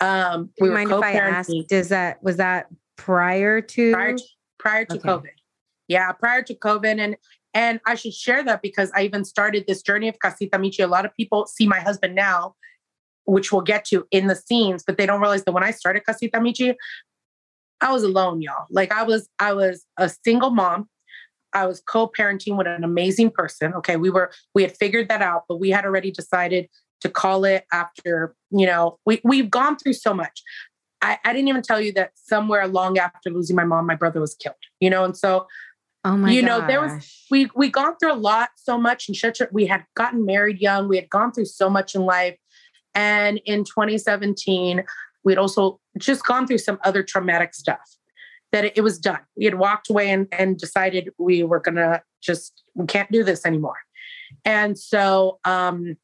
Um, we mind if I ask, does that was that prior to prior to, prior to okay. COVID? Yeah, prior to COVID, and and I should share that because I even started this journey of Casita Michi. A lot of people see my husband now which we'll get to in the scenes, but they don't realize that when I started Casita Michi, I was alone, y'all. Like I was, I was a single mom. I was co-parenting with an amazing person. Okay, we were, we had figured that out, but we had already decided to call it after, you know, we we've gone through so much. I, I didn't even tell you that somewhere long after losing my mom, my brother was killed, you know, and so Oh my you gosh. know there was we we gone through a lot so much and such we had gotten married young we had gone through so much in life and in 2017, we'd also just gone through some other traumatic stuff that it, was done. We had walked away and, and decided we were going to just, we can't do this anymore. And so um,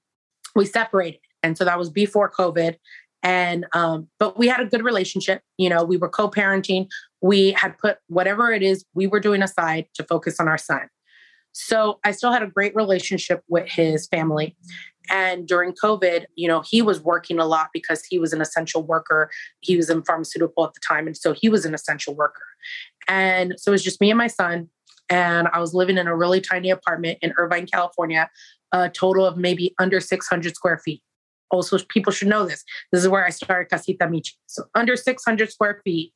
we separated. And so that was before COVID. And, um, but we had a good relationship. You know, we were co parenting. We had put whatever it is we were doing aside to focus on our son. So I still had a great relationship with his family. And during COVID, you know, he was working a lot because he was an essential worker. He was in pharmaceutical at the time. And so he was an essential worker. And so it was just me and my son. And I was living in a really tiny apartment in Irvine, California, a total of maybe under 600 square feet. Also, people should know this. This is where I started Casita Michi. So under 600 square feet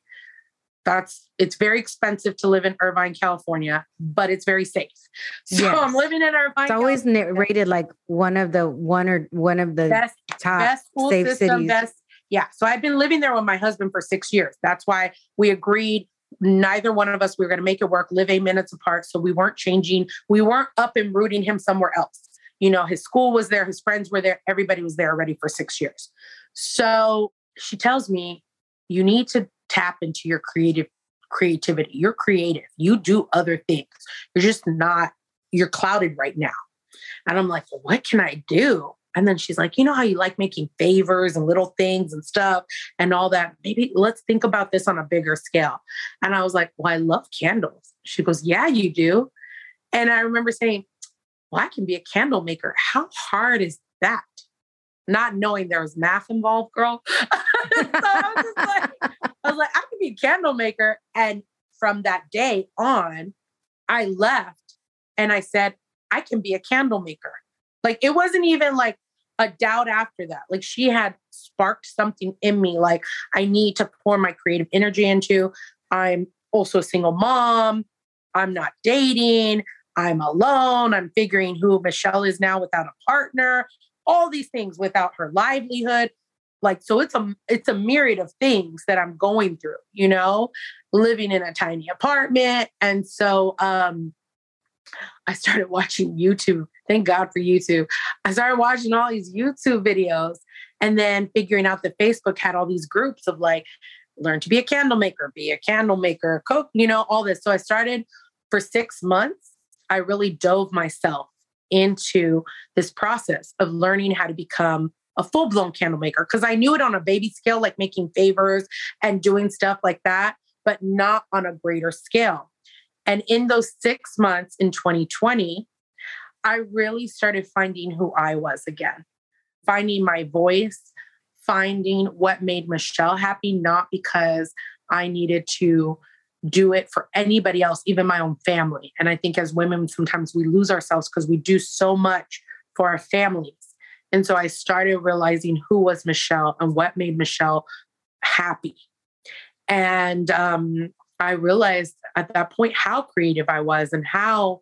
that's it's very expensive to live in Irvine, California, but it's very safe. So yes. I'm living in Irvine. It's always California. rated like one of the one or one of the best, top best school safe system, cities. Best, yeah. So I've been living there with my husband for six years. That's why we agreed neither one of us we were going to make it work live eight minutes apart so we weren't changing we weren't up and rooting him somewhere else you know his school was there his friends were there everybody was there already for six years so she tells me you need to tap into your creative creativity. You're creative. You do other things. You're just not, you're clouded right now. And I'm like, what can I do? And then she's like, you know how you like making favors and little things and stuff and all that. Maybe let's think about this on a bigger scale. And I was like, well, I love candles. She goes, yeah, you do. And I remember saying, well, I can be a candle maker. How hard is that? Not knowing there was math involved, girl. so I was just like, I was like, I can be a candle maker. And from that day on, I left and I said, I can be a candle maker. Like it wasn't even like a doubt after that. Like she had sparked something in me, like I need to pour my creative energy into. I'm also a single mom. I'm not dating. I'm alone. I'm figuring who Michelle is now without a partner, all these things without her livelihood. Like, so it's a it's a myriad of things that I'm going through, you know, living in a tiny apartment. And so um I started watching YouTube. Thank God for YouTube. I started watching all these YouTube videos and then figuring out that Facebook had all these groups of like, learn to be a candle maker, be a candle maker, cook, you know, all this. So I started for six months. I really dove myself into this process of learning how to become a full blown candle maker because I knew it on a baby scale, like making favors and doing stuff like that, but not on a greater scale. And in those six months in 2020, I really started finding who I was again, finding my voice, finding what made Michelle happy, not because I needed to do it for anybody else, even my own family. And I think as women, sometimes we lose ourselves because we do so much for our families. And so I started realizing who was Michelle and what made Michelle happy. And um, I realized at that point how creative I was and how,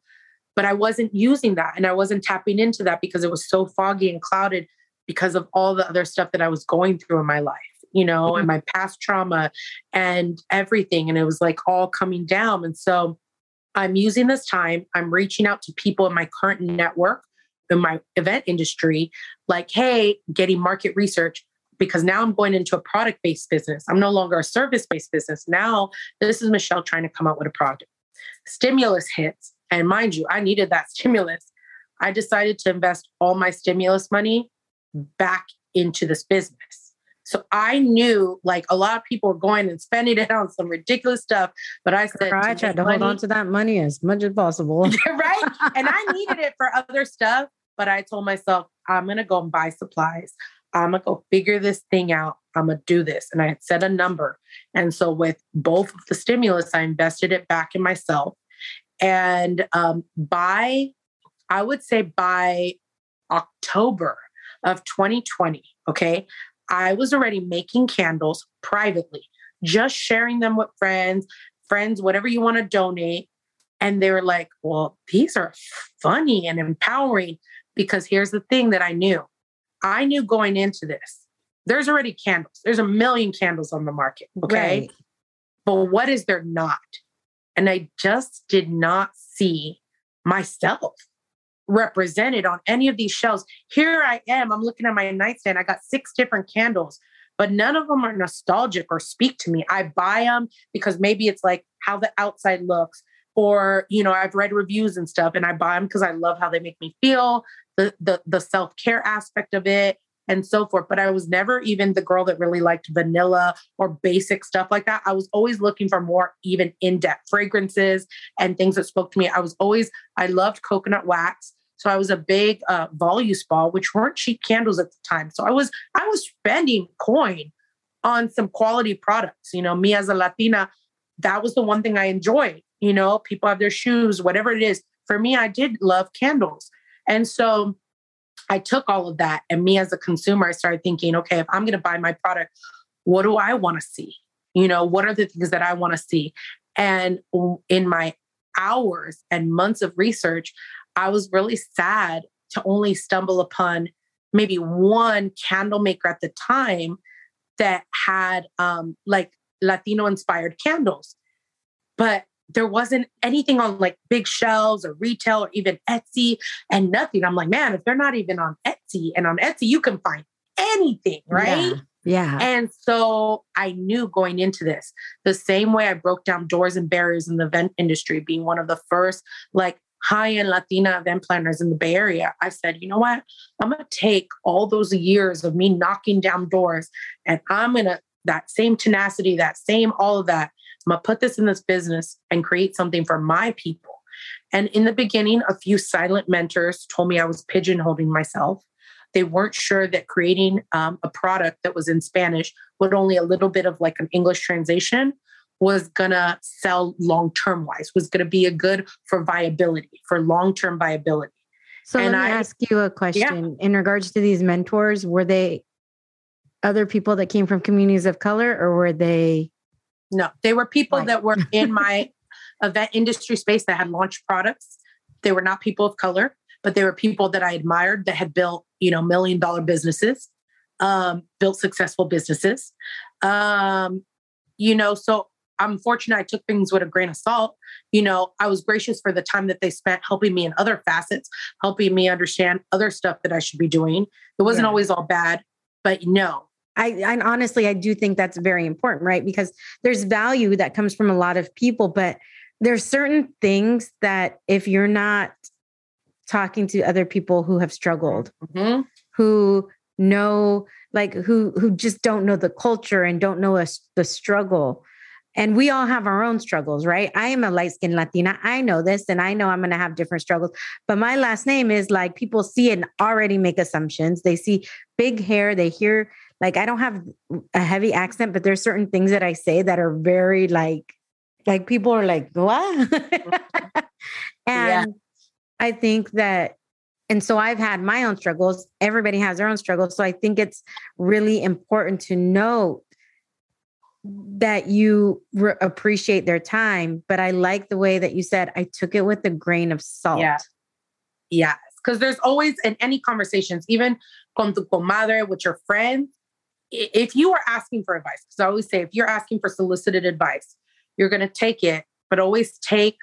but I wasn't using that and I wasn't tapping into that because it was so foggy and clouded because of all the other stuff that I was going through in my life, you know, mm-hmm. and my past trauma and everything. And it was like all coming down. And so I'm using this time, I'm reaching out to people in my current network in my event industry, like, hey, getting market research because now I'm going into a product based business. I'm no longer a service based business. Now, this is Michelle trying to come up with a product. Stimulus hits. And mind you, I needed that stimulus. I decided to invest all my stimulus money back into this business. So I knew like a lot of people were going and spending it on some ridiculous stuff, but I said, I tried to money, hold on to that money as much as possible. right. And I needed it for other stuff, but I told myself, I'm going to go and buy supplies. I'm gonna go figure this thing out. I'm gonna do this. And I had set a number. And so with both of the stimulus, I invested it back in myself. And um, by, I would say by October of 2020, okay, I was already making candles privately, just sharing them with friends, friends, whatever you want to donate. And they were like, well, these are funny and empowering because here's the thing that I knew I knew going into this, there's already candles. There's a million candles on the market. Okay. Right. But what is there not? And I just did not see myself represented on any of these shelves. Here I am. I'm looking at my nightstand. I got six different candles, but none of them are nostalgic or speak to me. I buy them because maybe it's like how the outside looks, or you know i've read reviews and stuff and i buy them because i love how they make me feel the the, the self-care aspect of it and so forth but i was never even the girl that really liked vanilla or basic stuff like that i was always looking for more even in-depth fragrances and things that spoke to me i was always i loved coconut wax so i was a big uh Voluspa which weren't cheap candles at the time so i was i was spending coin on some quality products you know me as a latina that was the one thing i enjoyed you know, people have their shoes, whatever it is. For me, I did love candles. And so I took all of that. And me as a consumer, I started thinking, okay, if I'm going to buy my product, what do I want to see? You know, what are the things that I want to see? And in my hours and months of research, I was really sad to only stumble upon maybe one candle maker at the time that had um, like Latino inspired candles. But there wasn't anything on like big shelves or retail or even Etsy and nothing. I'm like, man, if they're not even on Etsy and on Etsy, you can find anything, right? Yeah. Yeah. And so I knew going into this, the same way I broke down doors and barriers in the event industry, being one of the first like high end Latina event planners in the Bay Area, I said, you know what? I'm going to take all those years of me knocking down doors and I'm going to, that same tenacity, that same all of that, I'm going to put this in this business and create something for my people. And in the beginning, a few silent mentors told me I was pigeonholing myself. They weren't sure that creating um, a product that was in Spanish with only a little bit of like an English translation was gonna sell long term wise, was gonna be a good for viability, for long term viability. So and let me I, ask you a question yeah. in regards to these mentors. Were they other people that came from communities of color, or were they? No, they were people white? that were in my event industry space that had launched products. They were not people of color but they were people that I admired that had built, you know, million dollar businesses, um, built successful businesses. Um, you know, so I'm fortunate I took things with a grain of salt. You know, I was gracious for the time that they spent helping me in other facets, helping me understand other stuff that I should be doing. It wasn't yeah. always all bad, but no. I, I honestly, I do think that's very important, right? Because there's value that comes from a lot of people, but there's certain things that if you're not talking to other people who have struggled, mm-hmm. who know like who who just don't know the culture and don't know us the struggle and we all have our own struggles right i am a light skinned latina i know this and i know i'm going to have different struggles but my last name is like people see it and already make assumptions they see big hair they hear like i don't have a heavy accent but there's certain things that i say that are very like like people are like what and I think that, and so I've had my own struggles. Everybody has their own struggles. So I think it's really important to note that you re- appreciate their time. But I like the way that you said, I took it with a grain of salt. Yeah. Yes. Because there's always in any conversations, even con tu comadre, with your friends, if you are asking for advice, because I always say, if you're asking for solicited advice, you're going to take it, but always take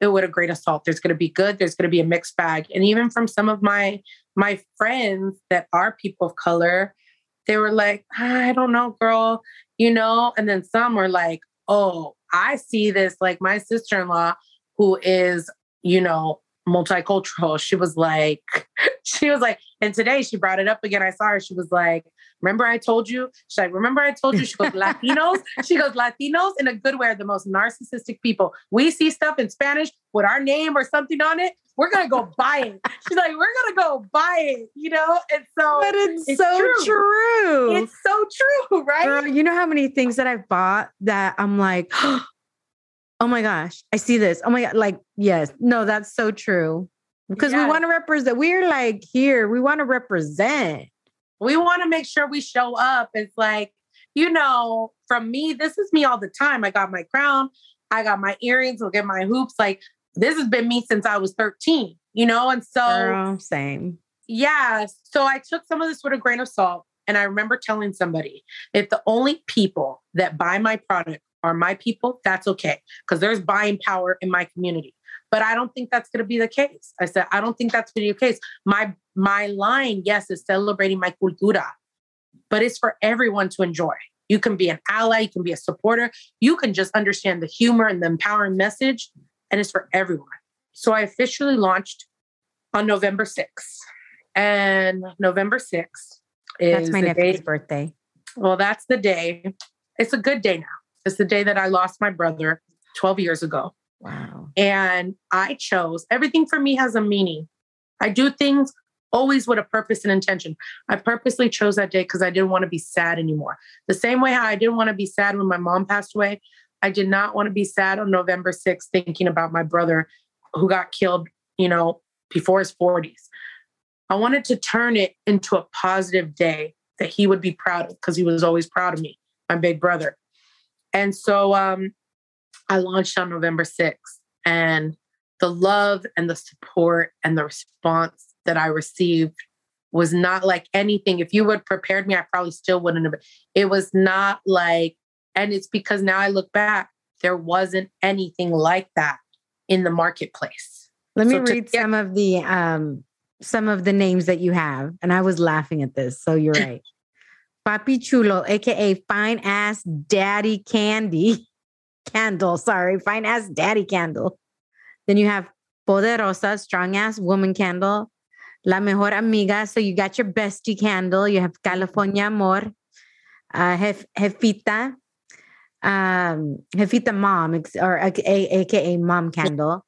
it with a grain of salt. There's going to be good. There's going to be a mixed bag. And even from some of my my friends that are people of color, they were like, I don't know, girl, you know. And then some were like, Oh, I see this. Like my sister in law, who is, you know, multicultural. She was like, she was like, and today she brought it up again. I saw her. She was like, Remember I told you? She's like, Remember I told you? She goes, Latinos. she goes, Latinos in a good way are the most narcissistic people. We see stuff in Spanish with our name or something on it. We're gonna go buy it. She's like, we're gonna go buy it, you know? And so But it's, it's so true. true. It's so true, right? Girl, you know how many things that I've bought that I'm like, oh my gosh, I see this. Oh my god, like, yes, no, that's so true. Because yes. we want to represent, we're like here, we want to represent. We want to make sure we show up. It's like, you know, from me, this is me all the time. I got my crown, I got my earrings, I'll get my hoops. Like, this has been me since I was 13, you know? And so, Girl, same. Yeah. So I took some of this with a grain of salt. And I remember telling somebody if the only people that buy my product are my people, that's okay. Because there's buying power in my community. But I don't think that's going to be the case. I said, I don't think that's going to be the case. My my line, yes, is celebrating my cultura, but it's for everyone to enjoy. You can be an ally, you can be a supporter, you can just understand the humor and the empowering message, and it's for everyone. So I officially launched on November 6th. And November 6th is That's my nephew's day. birthday. Well, that's the day. It's a good day now. It's the day that I lost my brother 12 years ago. Wow. And I chose everything for me has a meaning. I do things always with a purpose and intention. I purposely chose that day because I didn't want to be sad anymore. The same way how I didn't want to be sad when my mom passed away, I did not want to be sad on November 6th thinking about my brother who got killed, you know, before his 40s. I wanted to turn it into a positive day that he would be proud of because he was always proud of me, my big brother. And so um, I launched on November 6th. And the love and the support and the response that I received was not like anything. If you would prepared me, I probably still wouldn't have. It was not like, and it's because now I look back, there wasn't anything like that in the marketplace. Let me so read to, some of the um some of the names that you have. And I was laughing at this. So you're right. Papi Chulo, aka fine ass daddy candy candle. Sorry, fine ass daddy candle. Then you have Poderosa, strong ass woman candle. La mejor amiga. So you got your bestie candle. You have California Amor, uh, Jef- Jefita, um, Jefita mom, or aka, aka mom candle.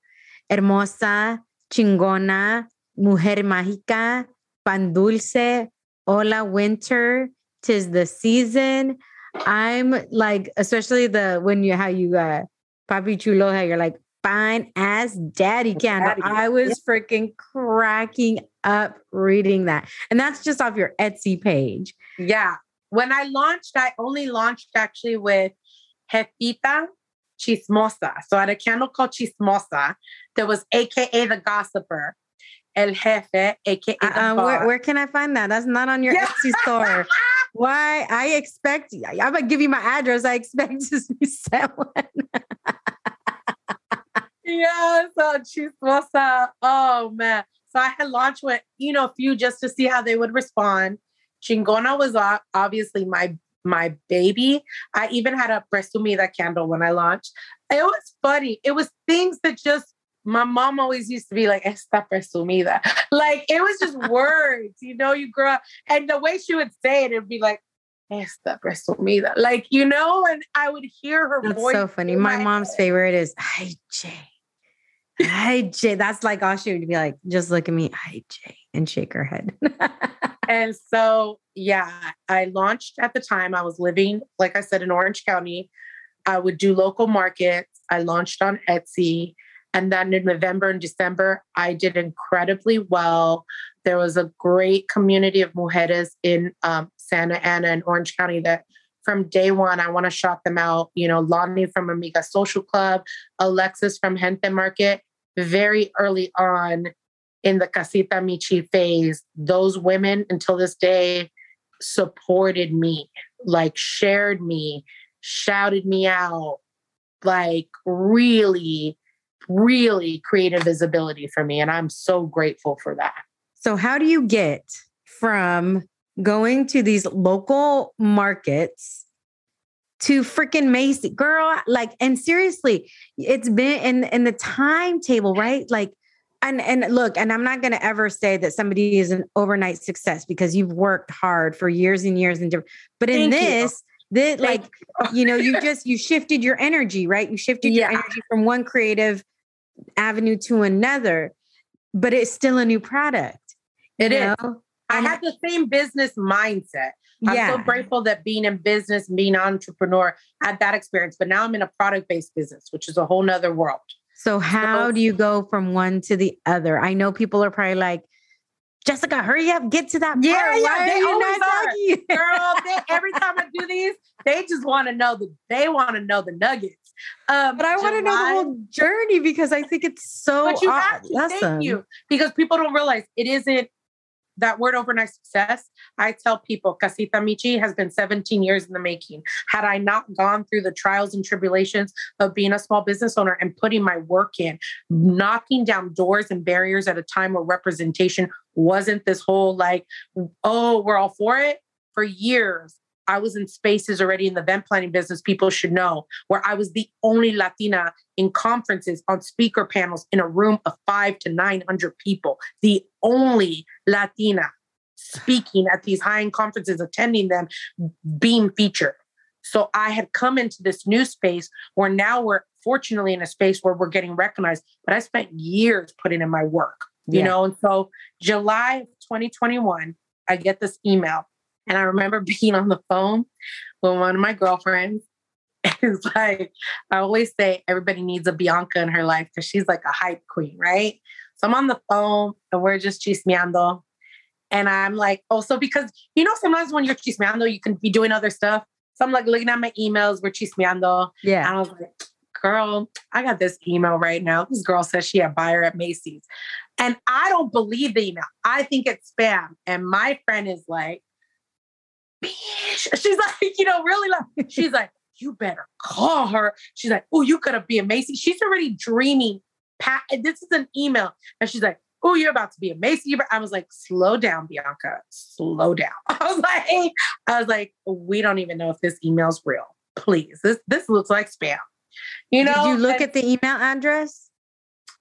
Hermosa, chingona, mujer mágica, pan dulce, hola winter, tis the season. I'm like, especially the when you how you uh Papi Chulo, how you're like fine as daddy candle. Daddy. I was freaking cracking up reading that. And that's just off your Etsy page. Yeah. When I launched, I only launched actually with Jefita Chismosa. So I had a candle called Chismosa that was AKA the gossiper. El Jefe, AKA the Uh, where, where can I find that? That's not on your Yeah. Etsy store. Why? I expect, I'm to give you my address. I expect to be selling. yeah, uh, so Chismosa. Oh man. So I had launched with, you know, a few just to see how they would respond. Chingona was obviously my my baby. I even had a presumida candle when I launched. It was funny. It was things that just my mom always used to be like, esta presumida. Like it was just words, you know, you grow up and the way she would say it, it'd be like, esta presumida. Like, you know, and I would hear her That's voice. so funny. My my mom's head. favorite is, hi, Jay. Hi, Jay. That's like all she would be like, just look at me, hi, Jay, and shake her head. And so, yeah, I launched at the time. I was living, like I said, in Orange County. I would do local markets. I launched on Etsy. And then in November and December, I did incredibly well. There was a great community of mujeres in um, Santa Ana and Orange County that from day one, I want to shout them out. You know, Lonnie from Amiga Social Club, Alexis from Gente Market, very early on in the Casita Michi phase, those women until this day supported me, like shared me, shouted me out, like really, really created visibility for me. And I'm so grateful for that. so, how do you get from going to these local markets to freaking Macy? Girl, like, and seriously, it's been in, in the timetable, right? Like, and and look, and I'm not going to ever say that somebody is an overnight success because you've worked hard for years and years and different. But in Thank you. this, this Thank like you know, you just you shifted your energy, right? You shifted your energy from one creative avenue to another, but it's still a new product. It is. know? I And- had the same business mindset. Yeah. I'm so grateful that being in business, being an entrepreneur, had that experience. But now I'm in a product-based business, which is a whole nother world. So how So- do you go from one to the other? I know people are probably like, Jessica, hurry up, get to that. Yeah, part. yeah, Why they always are. girl. They, every time I do these, they just want to know the they want to know the nuggets. Um, But I want to know the whole journey because I think it's so But you aw- have to awesome. thank you because people don't realize it isn't that word overnight success. I tell people, Casita Michi has been 17 years in the making. Had I not gone through the trials and tribulations of being a small business owner and putting my work in, knocking down doors and barriers at a time where representation wasn't this whole like, oh, we're all for it. For years, I was in spaces already in the event planning business, people should know, where I was the only Latina in conferences on speaker panels in a room of five to 900 people, the only Latina speaking at these high end conferences, attending them, being featured. So I had come into this new space where now we're fortunately in a space where we're getting recognized, but I spent years putting in my work, you Yeah. know? And so July of 2021, I get this email. And I remember being on the phone with one of my girlfriends. It's like, I always say everybody needs a Bianca in her life because she's like a hype queen, right? So I'm on the phone and we're just chismeando. And I'm like, oh, also because you know, sometimes when you're chismeando, you can be doing other stuff. So I'm like looking at my emails, we're chismeando. And Yeah. I was like, girl, I got this email right now. This girl says she a buyer at Macy's. And I don't believe the email. I think it's spam. And my friend is like, bitch. She's like, you know, really like, she's like, you better call her. She's like, oh, you gotta be a Macy's. She's already dreaming. Pa- this is an email. And she's like, oh, you're about to be a Macy. I was like, slow down, Bianca, slow down. I was like, I was like, we don't even know if this email's real. Please, this this looks like spam. You know? Did you look And at the email address?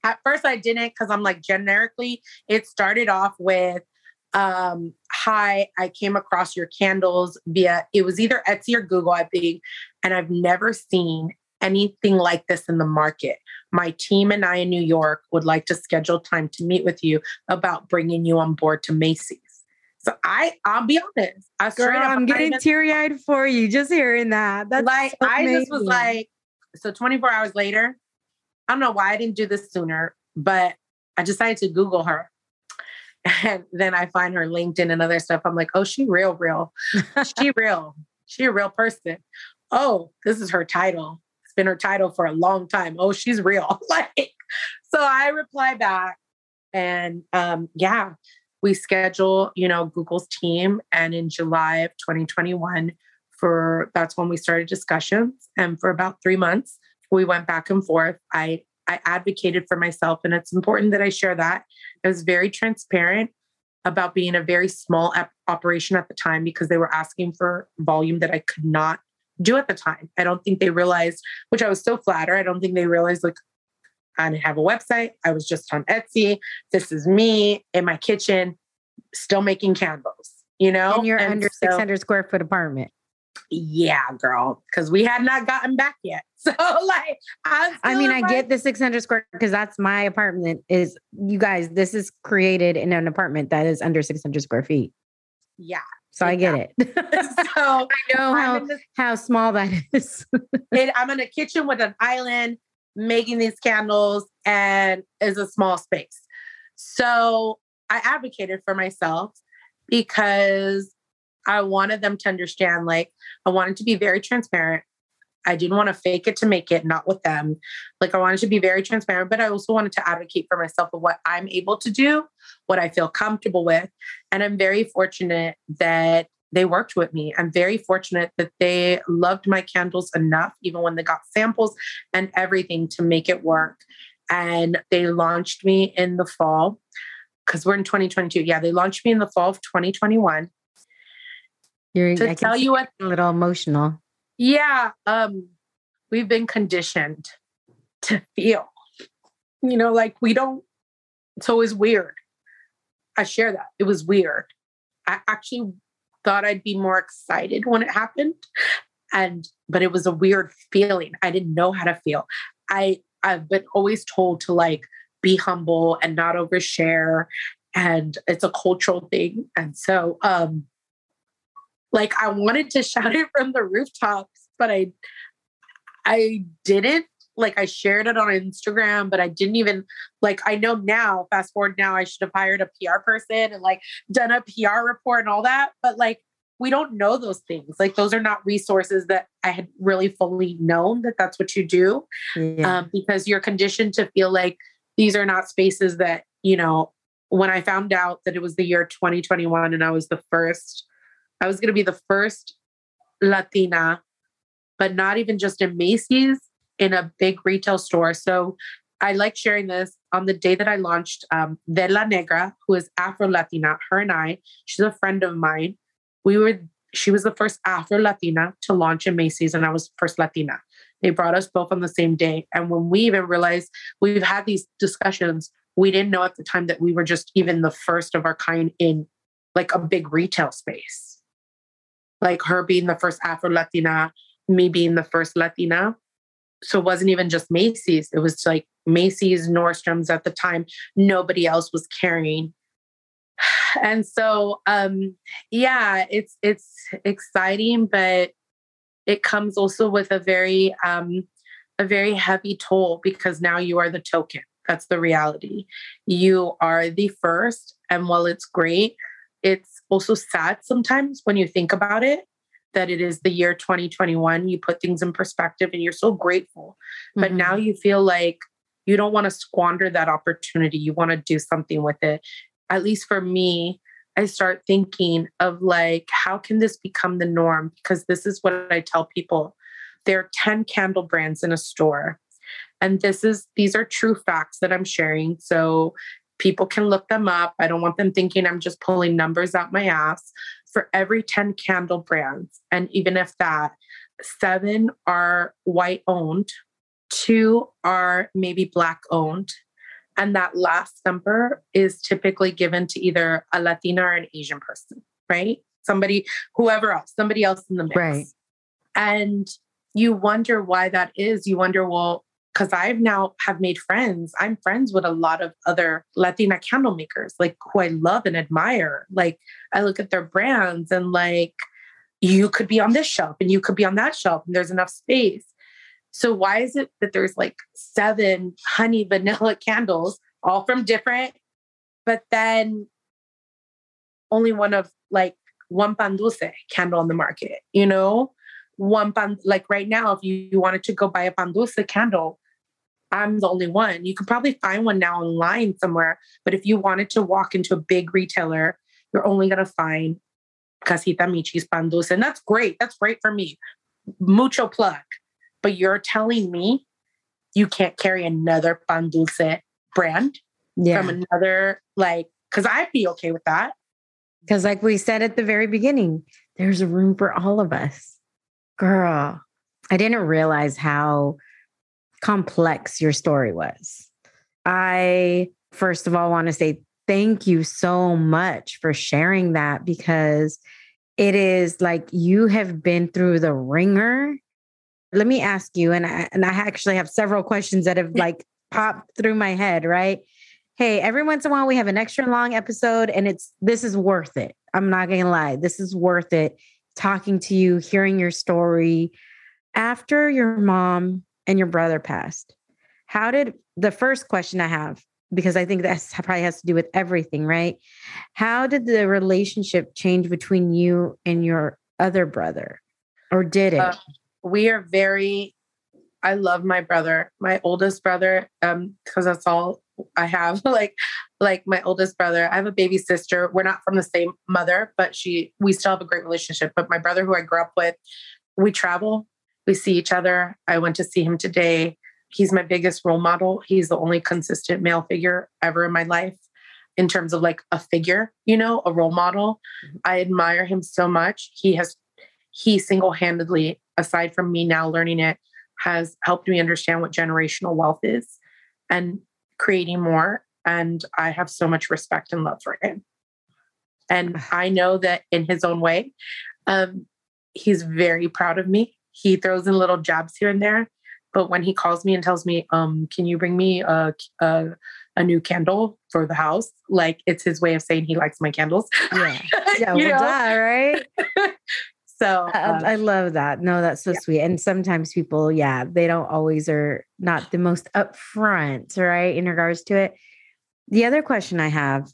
at first I didn't because I'm like generically, it started off with um hi i came across your candles via it was either etsy or google i think and i've never seen anything like this in the market my team and i in new york would like to schedule time to meet with you about bringing you on board to macy's so i i'll be honest I Girl, I'm getting teary eyed for you just hearing that. That's like so I just was like, so 24 hours later, I don't know why I didn't do this sooner, but I decided to Google her. And then I find her LinkedIn and other stuff. I'm like, oh, she real, real. She real. She a real person. Oh, this is her title. It's been her title for a long time. Oh, she's real. like, so I reply back and um, yeah, we schedule, you know, Google's team. And in July of 2021, for that's when we started discussions. And for about three months, we went back and forth. I I advocated for myself, and it's important that I share that. I was very transparent about being a very small operation at the time because they were asking for volume that I could not do at the time. I don't think they realized, which I was so flattered. I don't think they realized like I didn't have a website. I was just on Etsy. This is me in my kitchen, still making candles. You know, and you're And under so- 600 square foot apartment. Yeah, girl, because we had not gotten back yet. So like, I'm I mean, in I get the 600 square because that's my apartment. Is you guys, this is created in an apartment that is under 600 square feet. Yeah. So I get it. So I know how, this, how small that is. it, I'm in a kitchen with an island making these candles, and is a small space. So I advocated for myself because I wanted them to understand. Like, I wanted to be very transparent. I didn't want to fake it to make it, not with them. Like, I wanted to be very transparent, but I also wanted to advocate for myself of what I'm able to do, what I feel comfortable with. And I'm very fortunate that they worked with me. I'm very fortunate that they loved my candles enough, even when they got samples and everything to make it work. And they launched me in the fall because we're in 2022. Yeah, they launched me in the fall of 2021 You're, to I tell you what a little emotional. yeah um we've been conditioned to feel. You know like we don't it's always weird. I share that. It was weird. I actually thought i'd be more excited when it happened and but it was a weird feeling. I didn't know how to feel. I i've been always told to like be humble and not overshare and it's a cultural thing. And so um like I wanted to shout it from the rooftops, but I I didn't. Like I shared it on Instagram, but I didn't even like I know now, fast forward now, I should have hired a PR person and like done a PR report and all that. But like we don't know those things. Like those are not resources that I had really fully known that that's what you do Yeah. um, because you're conditioned to feel like these are not spaces that you know when i found out that it was the year 2021 and i was the first i was going to be the first latina but not even just in macy's in a big retail store so i like sharing this on the day that i launched um, de la negra who is afro latina her and i she's a friend of mine we were she was the first afro latina to launch in macy's and i was first latina they brought us both on the same day. And when we even realized we've had these discussions, we didn't know at the time that we were just even the first of our kind in like a big retail space. Like her being the first Afro Latina, me being the first Latina. So it wasn't even just Macy's, it was like Macy's, Nordstrom's at the time. Nobody else was carrying. And so um yeah, it's it's exciting, but it comes also with a very um a very heavy toll because now you are the token that's the reality you are the first and while it's great it's also sad sometimes when you think about it that it is the year 2021 you put things in perspective and you're so grateful but Mhm. now you feel like you don't want to squander that opportunity you want to do something with it at least for me I start thinking of like, how can this become the norm? Because this is what I tell people. There are 10 candle brands in a store. And this is these are true facts that I'm sharing. So People can look them up. I don't want them thinking I'm just pulling numbers out my ass. For every 10 candle brands, and even if that, seven are white owned, two are maybe black owned, and that last number is typically given to either a Latina or an Asian person, right? Somebody, whoever else, somebody else in the mix. Right. And you wonder why that is. You wonder, well, because I've now have made friends. I'm friends with a lot of other Latina candle makers, like who I love and admire. Like I look at their brands and like you could be on this shelf and you could be on that shelf and there's enough space. So why is it that there's like seven honey vanilla candles, all from different, but then only one of like one pan dulce candle on the market, you know? One pan, like right now, if you, you wanted to go buy a pan dulce candle, I'm the only one. You could probably find one now online somewhere, but if you wanted to walk into a big retailer, you're only going to find Casita Michi's pan dulce. And that's great. That's great for me. Mucho plug but you're telling me you can't carry another pan dulce brand yeah. from another like because I'd be okay with that. Because like we said at the very beginning, there's a room for all of us. Girl, I didn't realize how complex your story was. I first of all want to say thank you so much for sharing that because it is like you have been through the ringer let me ask you, and I, and I actually have several questions that have like popped through my head, right? Hey, every once in a while we have an extra long episode and it's this is worth it. I'm not gonna lie, this is worth it. Talking to you, hearing your story. After your mom and your brother passed, how did the first question I have, because I think that probably has to do with everything, right? How did the relationship change between you and your other brother? Or did it? Uh, we are very I love my brother, my oldest brother, um, because that's all I have. like, like my oldest brother. I have a baby sister. We're not from the same mother, but she we still have a great relationship. But my brother, who I grew up with, we travel, we see each other. I went to see him today. He's my biggest role model. He's the only consistent male figure ever in my life in terms of like a figure, you know, a role model. Mm-hmm. I admire him so much. He has he single-handedly aside from me now learning it, has helped me understand what generational wealth is and creating more. And I have so much respect and love for him. And I know that in his own way, um, he's very proud of me. He throws in little jabs here and there. But when he calls me and tells me, um, can you bring me a, a, a new candle for the house? Like it's his way of saying he likes my candles. Yeah. Yeah. well, duh, right? So um, I love that. No, that's so yeah. sweet. And sometimes people, yeah, they don't always are not the most upfront, right, in regards to it. The other question I have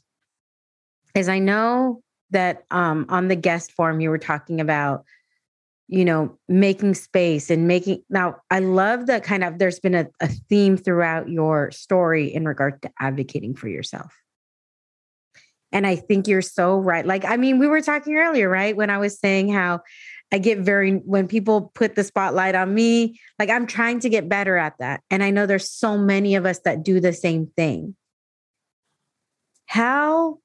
is I know that um, on the guest form you were talking about, you know, making space and making. Now, I love that kind of. There's been a, a theme throughout your story in regard to advocating for yourself. And I think you're so right. Like, I mean, we were talking earlier, right? When I was saying how I get very, when people put the spotlight on me, like I'm trying to get better at that. And I know there's so many of us that do the same thing. How,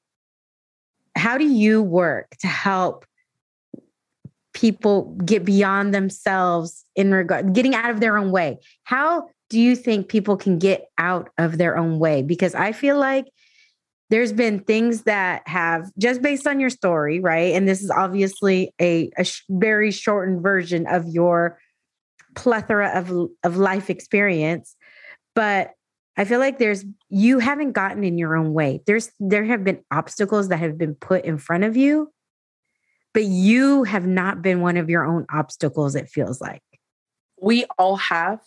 how do you work to help people get beyond themselves in regard getting out of their own way? How do you think people can get out of their own way? Because I feel like there's been things that have just based on your story, right? And this is obviously a, a sh- very shortened version of your plethora of, of life experience. But I feel like there's you haven't gotten in your own way. There's there have been obstacles that have been put in front of you, but you have not been one of your own obstacles, it feels like. We all have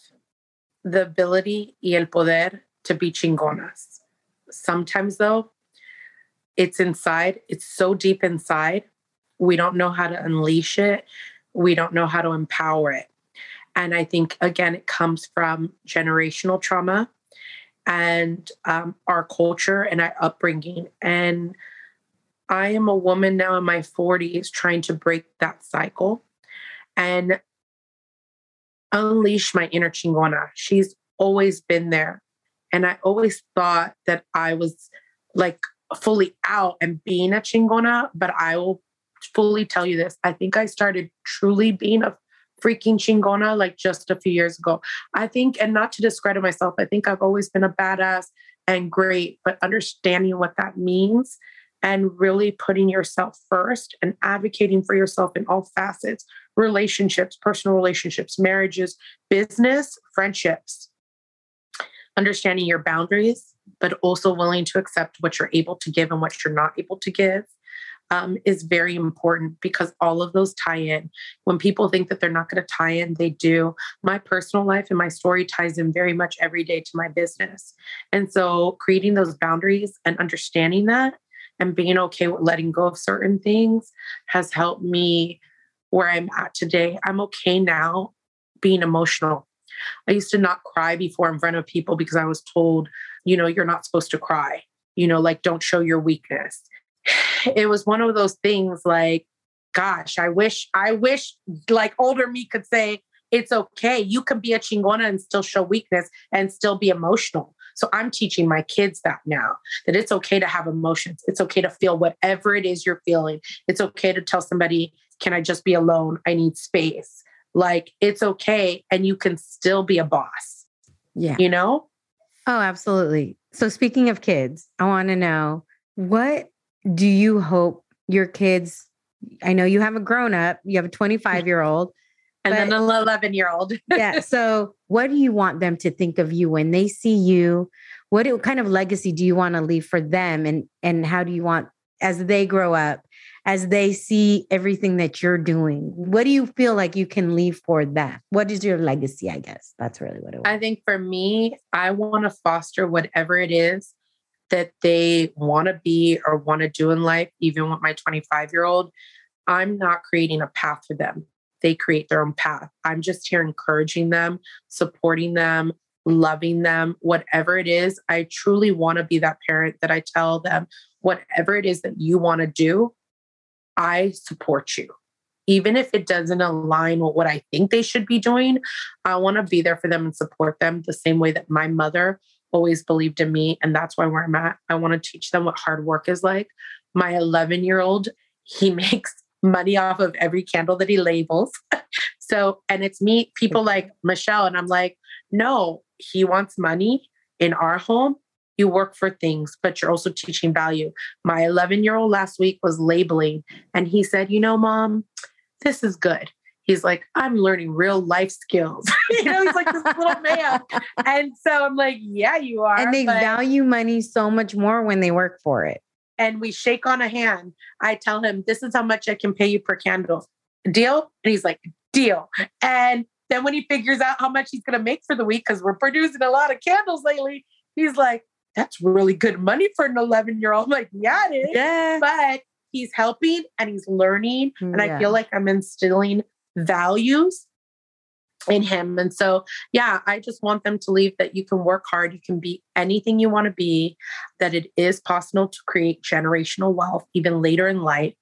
the ability y el poder to be chingonas Sometimes, though, it's inside, it's so deep inside, we don't know how to unleash it, we don't know how to empower it. And I think, again, it comes from generational trauma and um, our culture and our upbringing. And I am a woman now in my 40s trying to break that cycle and unleash my inner chingona. She's always been there. And I always thought that I was like fully out and being a chingona, but I will fully tell you this. I think I started truly being a freaking chingona like just a few years ago. I think, and not to discredit myself, I think I've always been a badass and great, but understanding what that means and really putting yourself first and advocating for yourself in all facets relationships, personal relationships, marriages, business, friendships, understanding your boundaries, but also willing to accept what you're able to give and what you're not able to give um, is very important because all of those tie in. When people think that they're not going to tie in, they do. My personal life and my story ties in very much every day to my business. And so creating those boundaries and understanding that and being okay with letting go of certain things has helped me where I'm at today. I'm okay now being emotional. I used to not cry before in front of people because I was told, you know, you're not supposed to cry, you know, like don't show your weakness it was one of those things like, gosh, I wish, I wish like older me could say, it's okay. You can be a chingona and still show weakness and still be emotional. So I'm teaching my kids that now that it's okay to have emotions. It's okay to feel whatever it is you're feeling. It's okay to tell somebody, can I just be alone? I need space. Like it's okay. And you can still be a boss. Yeah. You know? Oh, absolutely. So speaking of kids, I want to know what do you hope your kids I know you have a grown up, you have a 25 year old, and then an 11 year old. yeah. So, what do you want them to think of you when they see you? What, what kind of legacy do you want to leave for them? And, and how do you want, as they grow up, as they see everything that you're doing, what do you feel like you can leave for them? What is your legacy? I guess that's really what it was. I think for me, I want to foster whatever it is that they want to be or want to do in life, even with my 25 year old, I'm not creating a path for them. They create their own path. I'm just here encouraging them, supporting them, loving them, whatever it is. I truly want to be that parent that I tell them, whatever it is that you want to do, I support you. Even if it doesn't align with what I think they should be doing, I want to be there for them and support them the same way that my mother always believed in me. And that's why where I'm at. I want to teach them what hard work is like. My 11 year old, he makes money off of every candle that he labels. so, and it's me, people like Michelle, and I'm like, no, he wants money in our home. You work for things, but you're also teaching value. My 11 year old last week was labeling, and he said, You know, mom, this is good he's like, I'm learning real life skills. you know, he's like this little man. And so I'm like, yeah, you are. And they but... value money so much more when they work for it. And we shake on a hand. I tell him, this is how much I can pay you per candle. Deal? And he's like, deal. And then when he figures out how much he's going to make for the week, because we're producing a lot of candles lately, he's like, that's really good money for an 11 year old. I'm like, yeah, it is. Yeah. But he's helping and he's learning. And mm, yeah. I feel like I'm instilling values in him. And so, yeah, I just want them to leave that you can work hard, you can be anything you want to be, that it is possible to create generational wealth even later in life.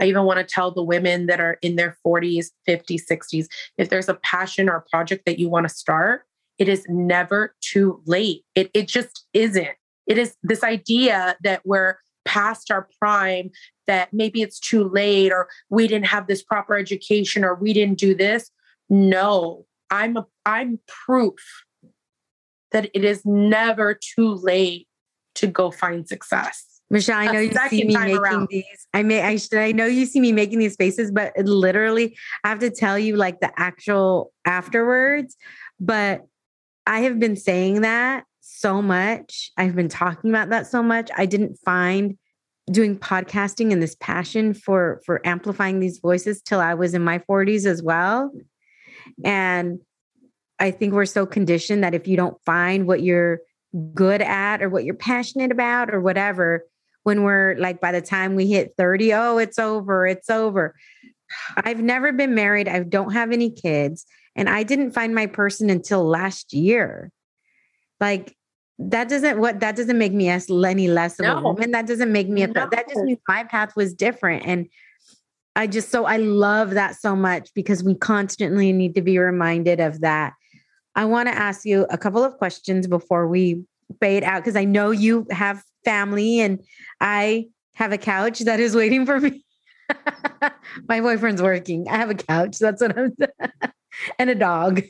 I even want to tell the women that are in their 40s, 50s, 60s, if there's a passion or a project that you want to start, it is never too late. It, it just isn't. It is this idea that we're past our prime that maybe it's too late or we didn't have this proper education or we didn't do this no i'm a, i'm proof that it is never too late to go find success Michelle, I know you see me making around. these. I may, I should, I know you see me making these faces, but literally, I have to tell you like the actual afterwards. But I have been saying that so much. I've been talking about that so much. I didn't find doing podcasting and this passion for for amplifying these voices till I was in my 40s as well. And I think we're so conditioned that if you don't find what you're good at or what you're passionate about or whatever, when we're like by the time we hit 30, oh, it's over, it's over. I've never been married. I don't have any kids. And I didn't find my person until last year. Like that doesn't what that doesn't make me as any less of no. a woman. That doesn't make me a no. that just means my path was different. And I just so I love that so much because we constantly need to be reminded of that. I want to ask you a couple of questions before we fade out because I know you have family and I have a couch that is waiting for me. my boyfriend's working. I have a couch. That's what I'm saying. and a dog.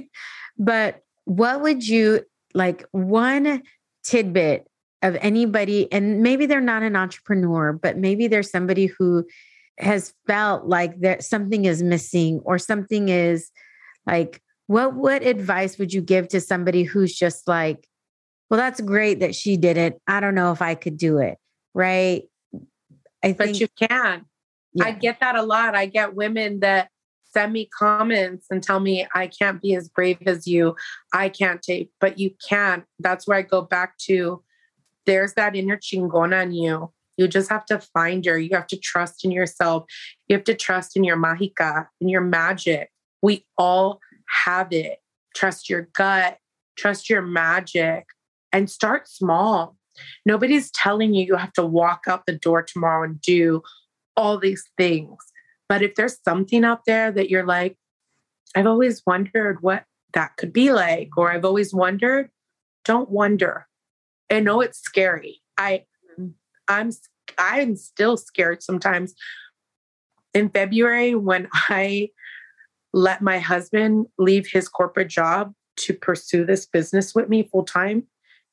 but what would you like one tidbit of anybody and maybe they're not an entrepreneur, but maybe there's somebody who has felt like there something is missing or something is like what what advice would you give to somebody who's just like well that's great that she did it. I don't know if i could do it right? I think but you can. Yeah. i get that a lot. I get women that send me comments and tell me i can't be as brave as you. I can't take but you can. That's where i go back to there's that inner chingona in you you just have to find her. You have to trust in yourself. You have to trust in your mahika, in your magic. We all have it. Trust your gut, trust your magic, and start small. Nobody's telling you you have to walk out the door tomorrow and do all these things. But if there's something out there that you're like, I've always wondered what that could be like, or I've always wondered, don't wonder. I know it's scary. I I'm I'm still scared sometimes. In February, when I let my husband leave his corporate job to pursue this business with me full time,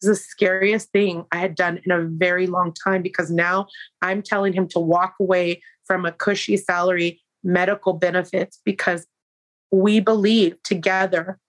is the scariest thing I had done in a very long time because now I'm telling him to walk away from a cushy salary, medical benefits, because we believe together,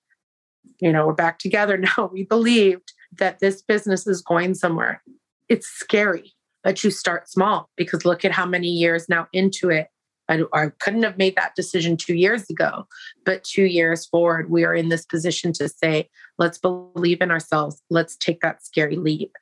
you know, we're back together now. We believed that this business is going somewhere. It's scary but you start small because look at how many years now into it. I, I couldn't have made that decision two years ago, but two years forward, we are in this position to say, let's believe in ourselves. Let's take that scary leap.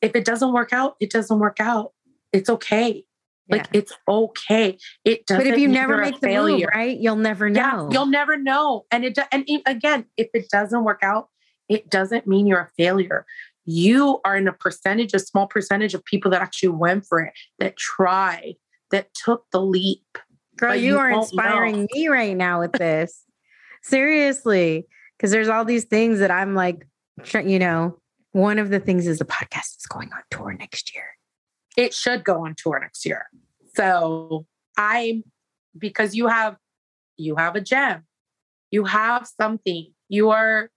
If it doesn't work out, it doesn't work out. It's okay. Like yeah. it's okay. It doesn't. But if you never make the failure, move, right, you'll never know. Yeah, you'll never know. And it and again, if it doesn't work out, it doesn't mean you're a failure you are in a percentage, a small percentage of people that actually went for it, that tried, that took the leap. Girl, you, you, are inspiring know. me right now with this. Seriously. Because there's all these things that I'm like, you know, one of the things is the podcast is going on tour next year. It should go on tour next year. So I'm because you have you have a gem. You have something. You are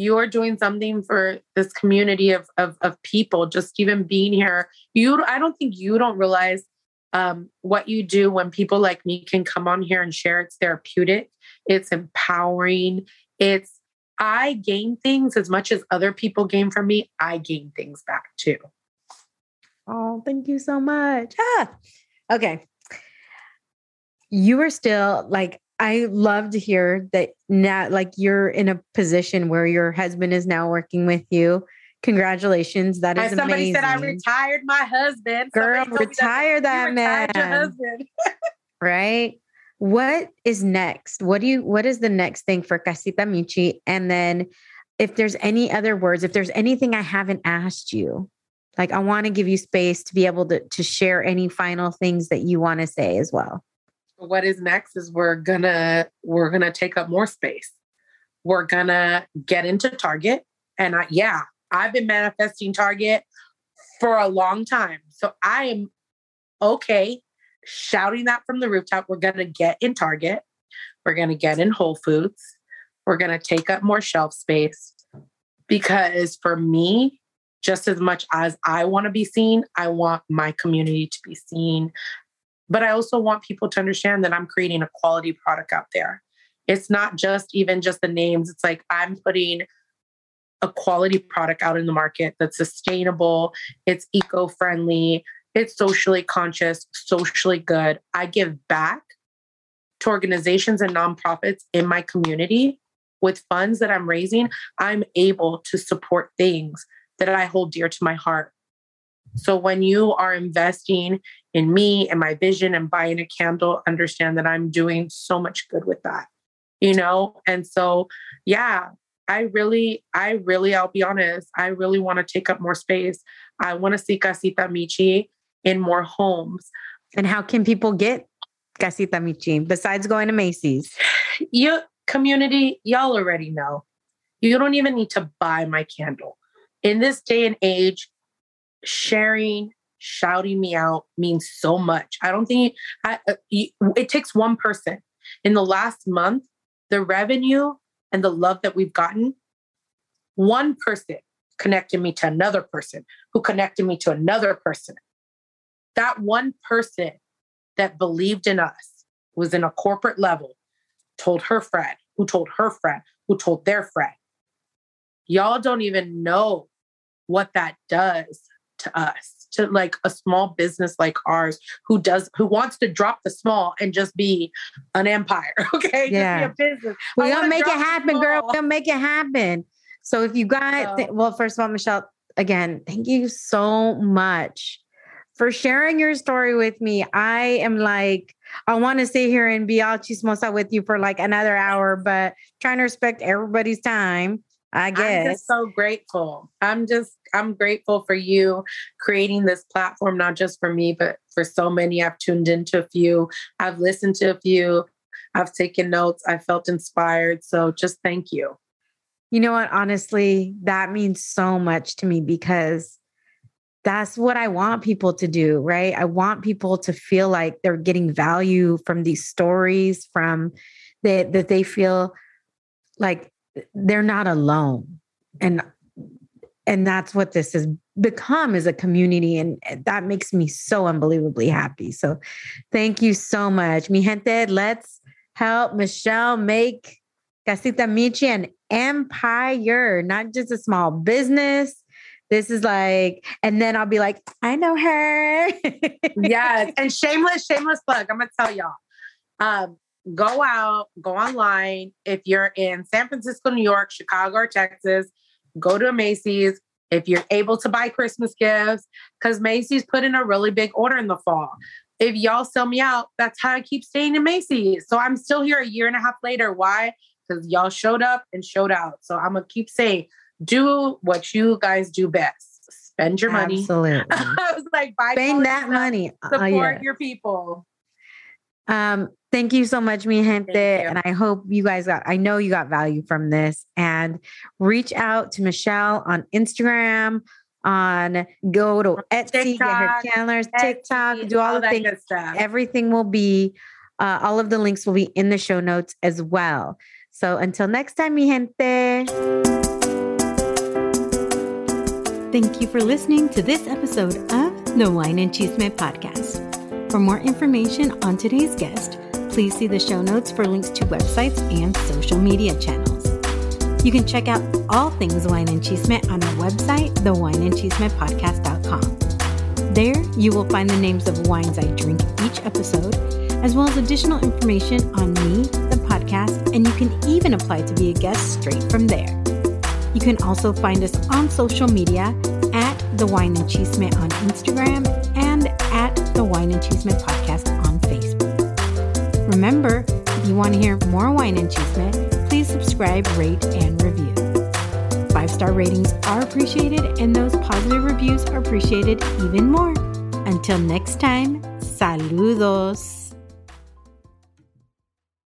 you're doing something for this community of, of, of people, just even being here. You, I don't think you don't realize um, what you do when people like me can come on here and share. It's therapeutic, it's empowering, it's I gain things as much as other people gain from me. I gain things back too. Oh, thank you so much. Ah, okay. You are still like I love to hear that now, like you're in a position where your husband is now working with you. Congratulations. That is somebody amazing. said I retired my husband. Girl, retire that, that man. right? What is next? What do you what is the next thing for Casita Michi? And then if there's any other words, if there's anything I haven't asked you, like I want to give you space to be able to to share any final things that you want to say as well what is next is we're gonna we're gonna take up more space. We're gonna get into target and I, yeah i've been manifesting target for a long time. So i am okay shouting that from the rooftop we're gonna get in target. We're gonna get in whole foods. We're gonna take up more shelf space because for me just as much as I want to be seen, I want my community to be seen. But I also want people to understand that I'm creating a quality product out there. It's not just even just the names. It's like I'm putting a quality product out in the market that's sustainable, it's eco friendly, it's socially conscious, socially good. I give back to organizations and nonprofits in my community with funds that I'm raising. I'm able to support things that I hold dear to my heart. So when you are investing in me and my vision and buying a candle, understand that I'm doing so much good with that, you know? And so, yeah, I really, I really, I'll be honest, I really want to take up more space. I want to see Casita Michi in more homes. And how can people get Casita Michi besides going to Macy's? You community, y'all already know. You don't even need to buy my candle. In this day and age, sharing, shouting me out means so much. I don't think I, uh, it takes one person. In the last month, the revenue and the love that we've gotten, one person connected me to another person who connected me to another person. That one person that believed in us was in a corporate level, told her friend, who told her friend, who told their friend. Y'all don't even know what that does to us, to like a small business like ours who does who wants to drop the small and just be an empire. Okay. Yeah. business. We're gonna make it happen, girl. We're gonna make it happen. So if you got, well, first of all, Michelle, again, thank you so much for sharing your story with me. I am like, I want to sit here and be all chismosa with you for like another hour, but trying to respect everybody's time. I guess. I'm just so grateful. I'm just, I'm grateful for you creating this platform, not just for me, but for so many. I've tuned into a few, I've listened to a few, I've taken notes, I felt inspired. So just thank you. You know what? Honestly, that means so much to me because that's what I want people to do, right? I want people to feel like they're getting value from these stories, from that that they feel like they're not alone. And and that's what this has become as a community and that makes me so unbelievably happy. So thank you so much. Mi gente, let's help Michelle make Casita Michi an empire, not just a small business. This is like, and then I'll be like, I know her. yes. And shameless, shameless plug. I'm gonna tell y'all. Um, go out, go online. If you're in San Francisco, New York, Chicago, or Texas, go to a Macy's. If you're able to buy Christmas gifts, because Macy's put in a really big order in the fall. If y'all sell me out, that's how I keep staying in Macy's. So I'm still here a year and a half later. Why? because y'all showed up and showed out. So I'm gonna keep saying, do what you guys do best. Spend your money. Absolutely. I was like, buy spend that money. Uh, support uh, yeah. your people. Um, thank you so much, mi gente. And I hope you guys got, I know you got value from this. And reach out to Michelle on Instagram, on go to Etsy, TikTok, get her calendars, TikTok, do all, all the things. Everything will be, uh, all of the links will be in the show notes as well. So until next time, mi gente. Thank you for listening to this episode of the Wine and Cheese Chisme podcast. For more information on today's guest, please see the show notes for links to websites and social media channels. You can check out all things wine and chisme on our website, thewineandchismepodcast.com. There, you will find the names of wines I drink each episode, as well as additional information on me, the podcast, and you can even apply to be a guest straight from there. You can also find us on social media at The Wine and Chisme on Instagram and at The Wine and Chisme Podcast. Remember, if you want to hear more Wine and Chisme, please subscribe, rate, and review. Five star ratings are appreciated, and those positive reviews are appreciated even more. Until next time, saludos.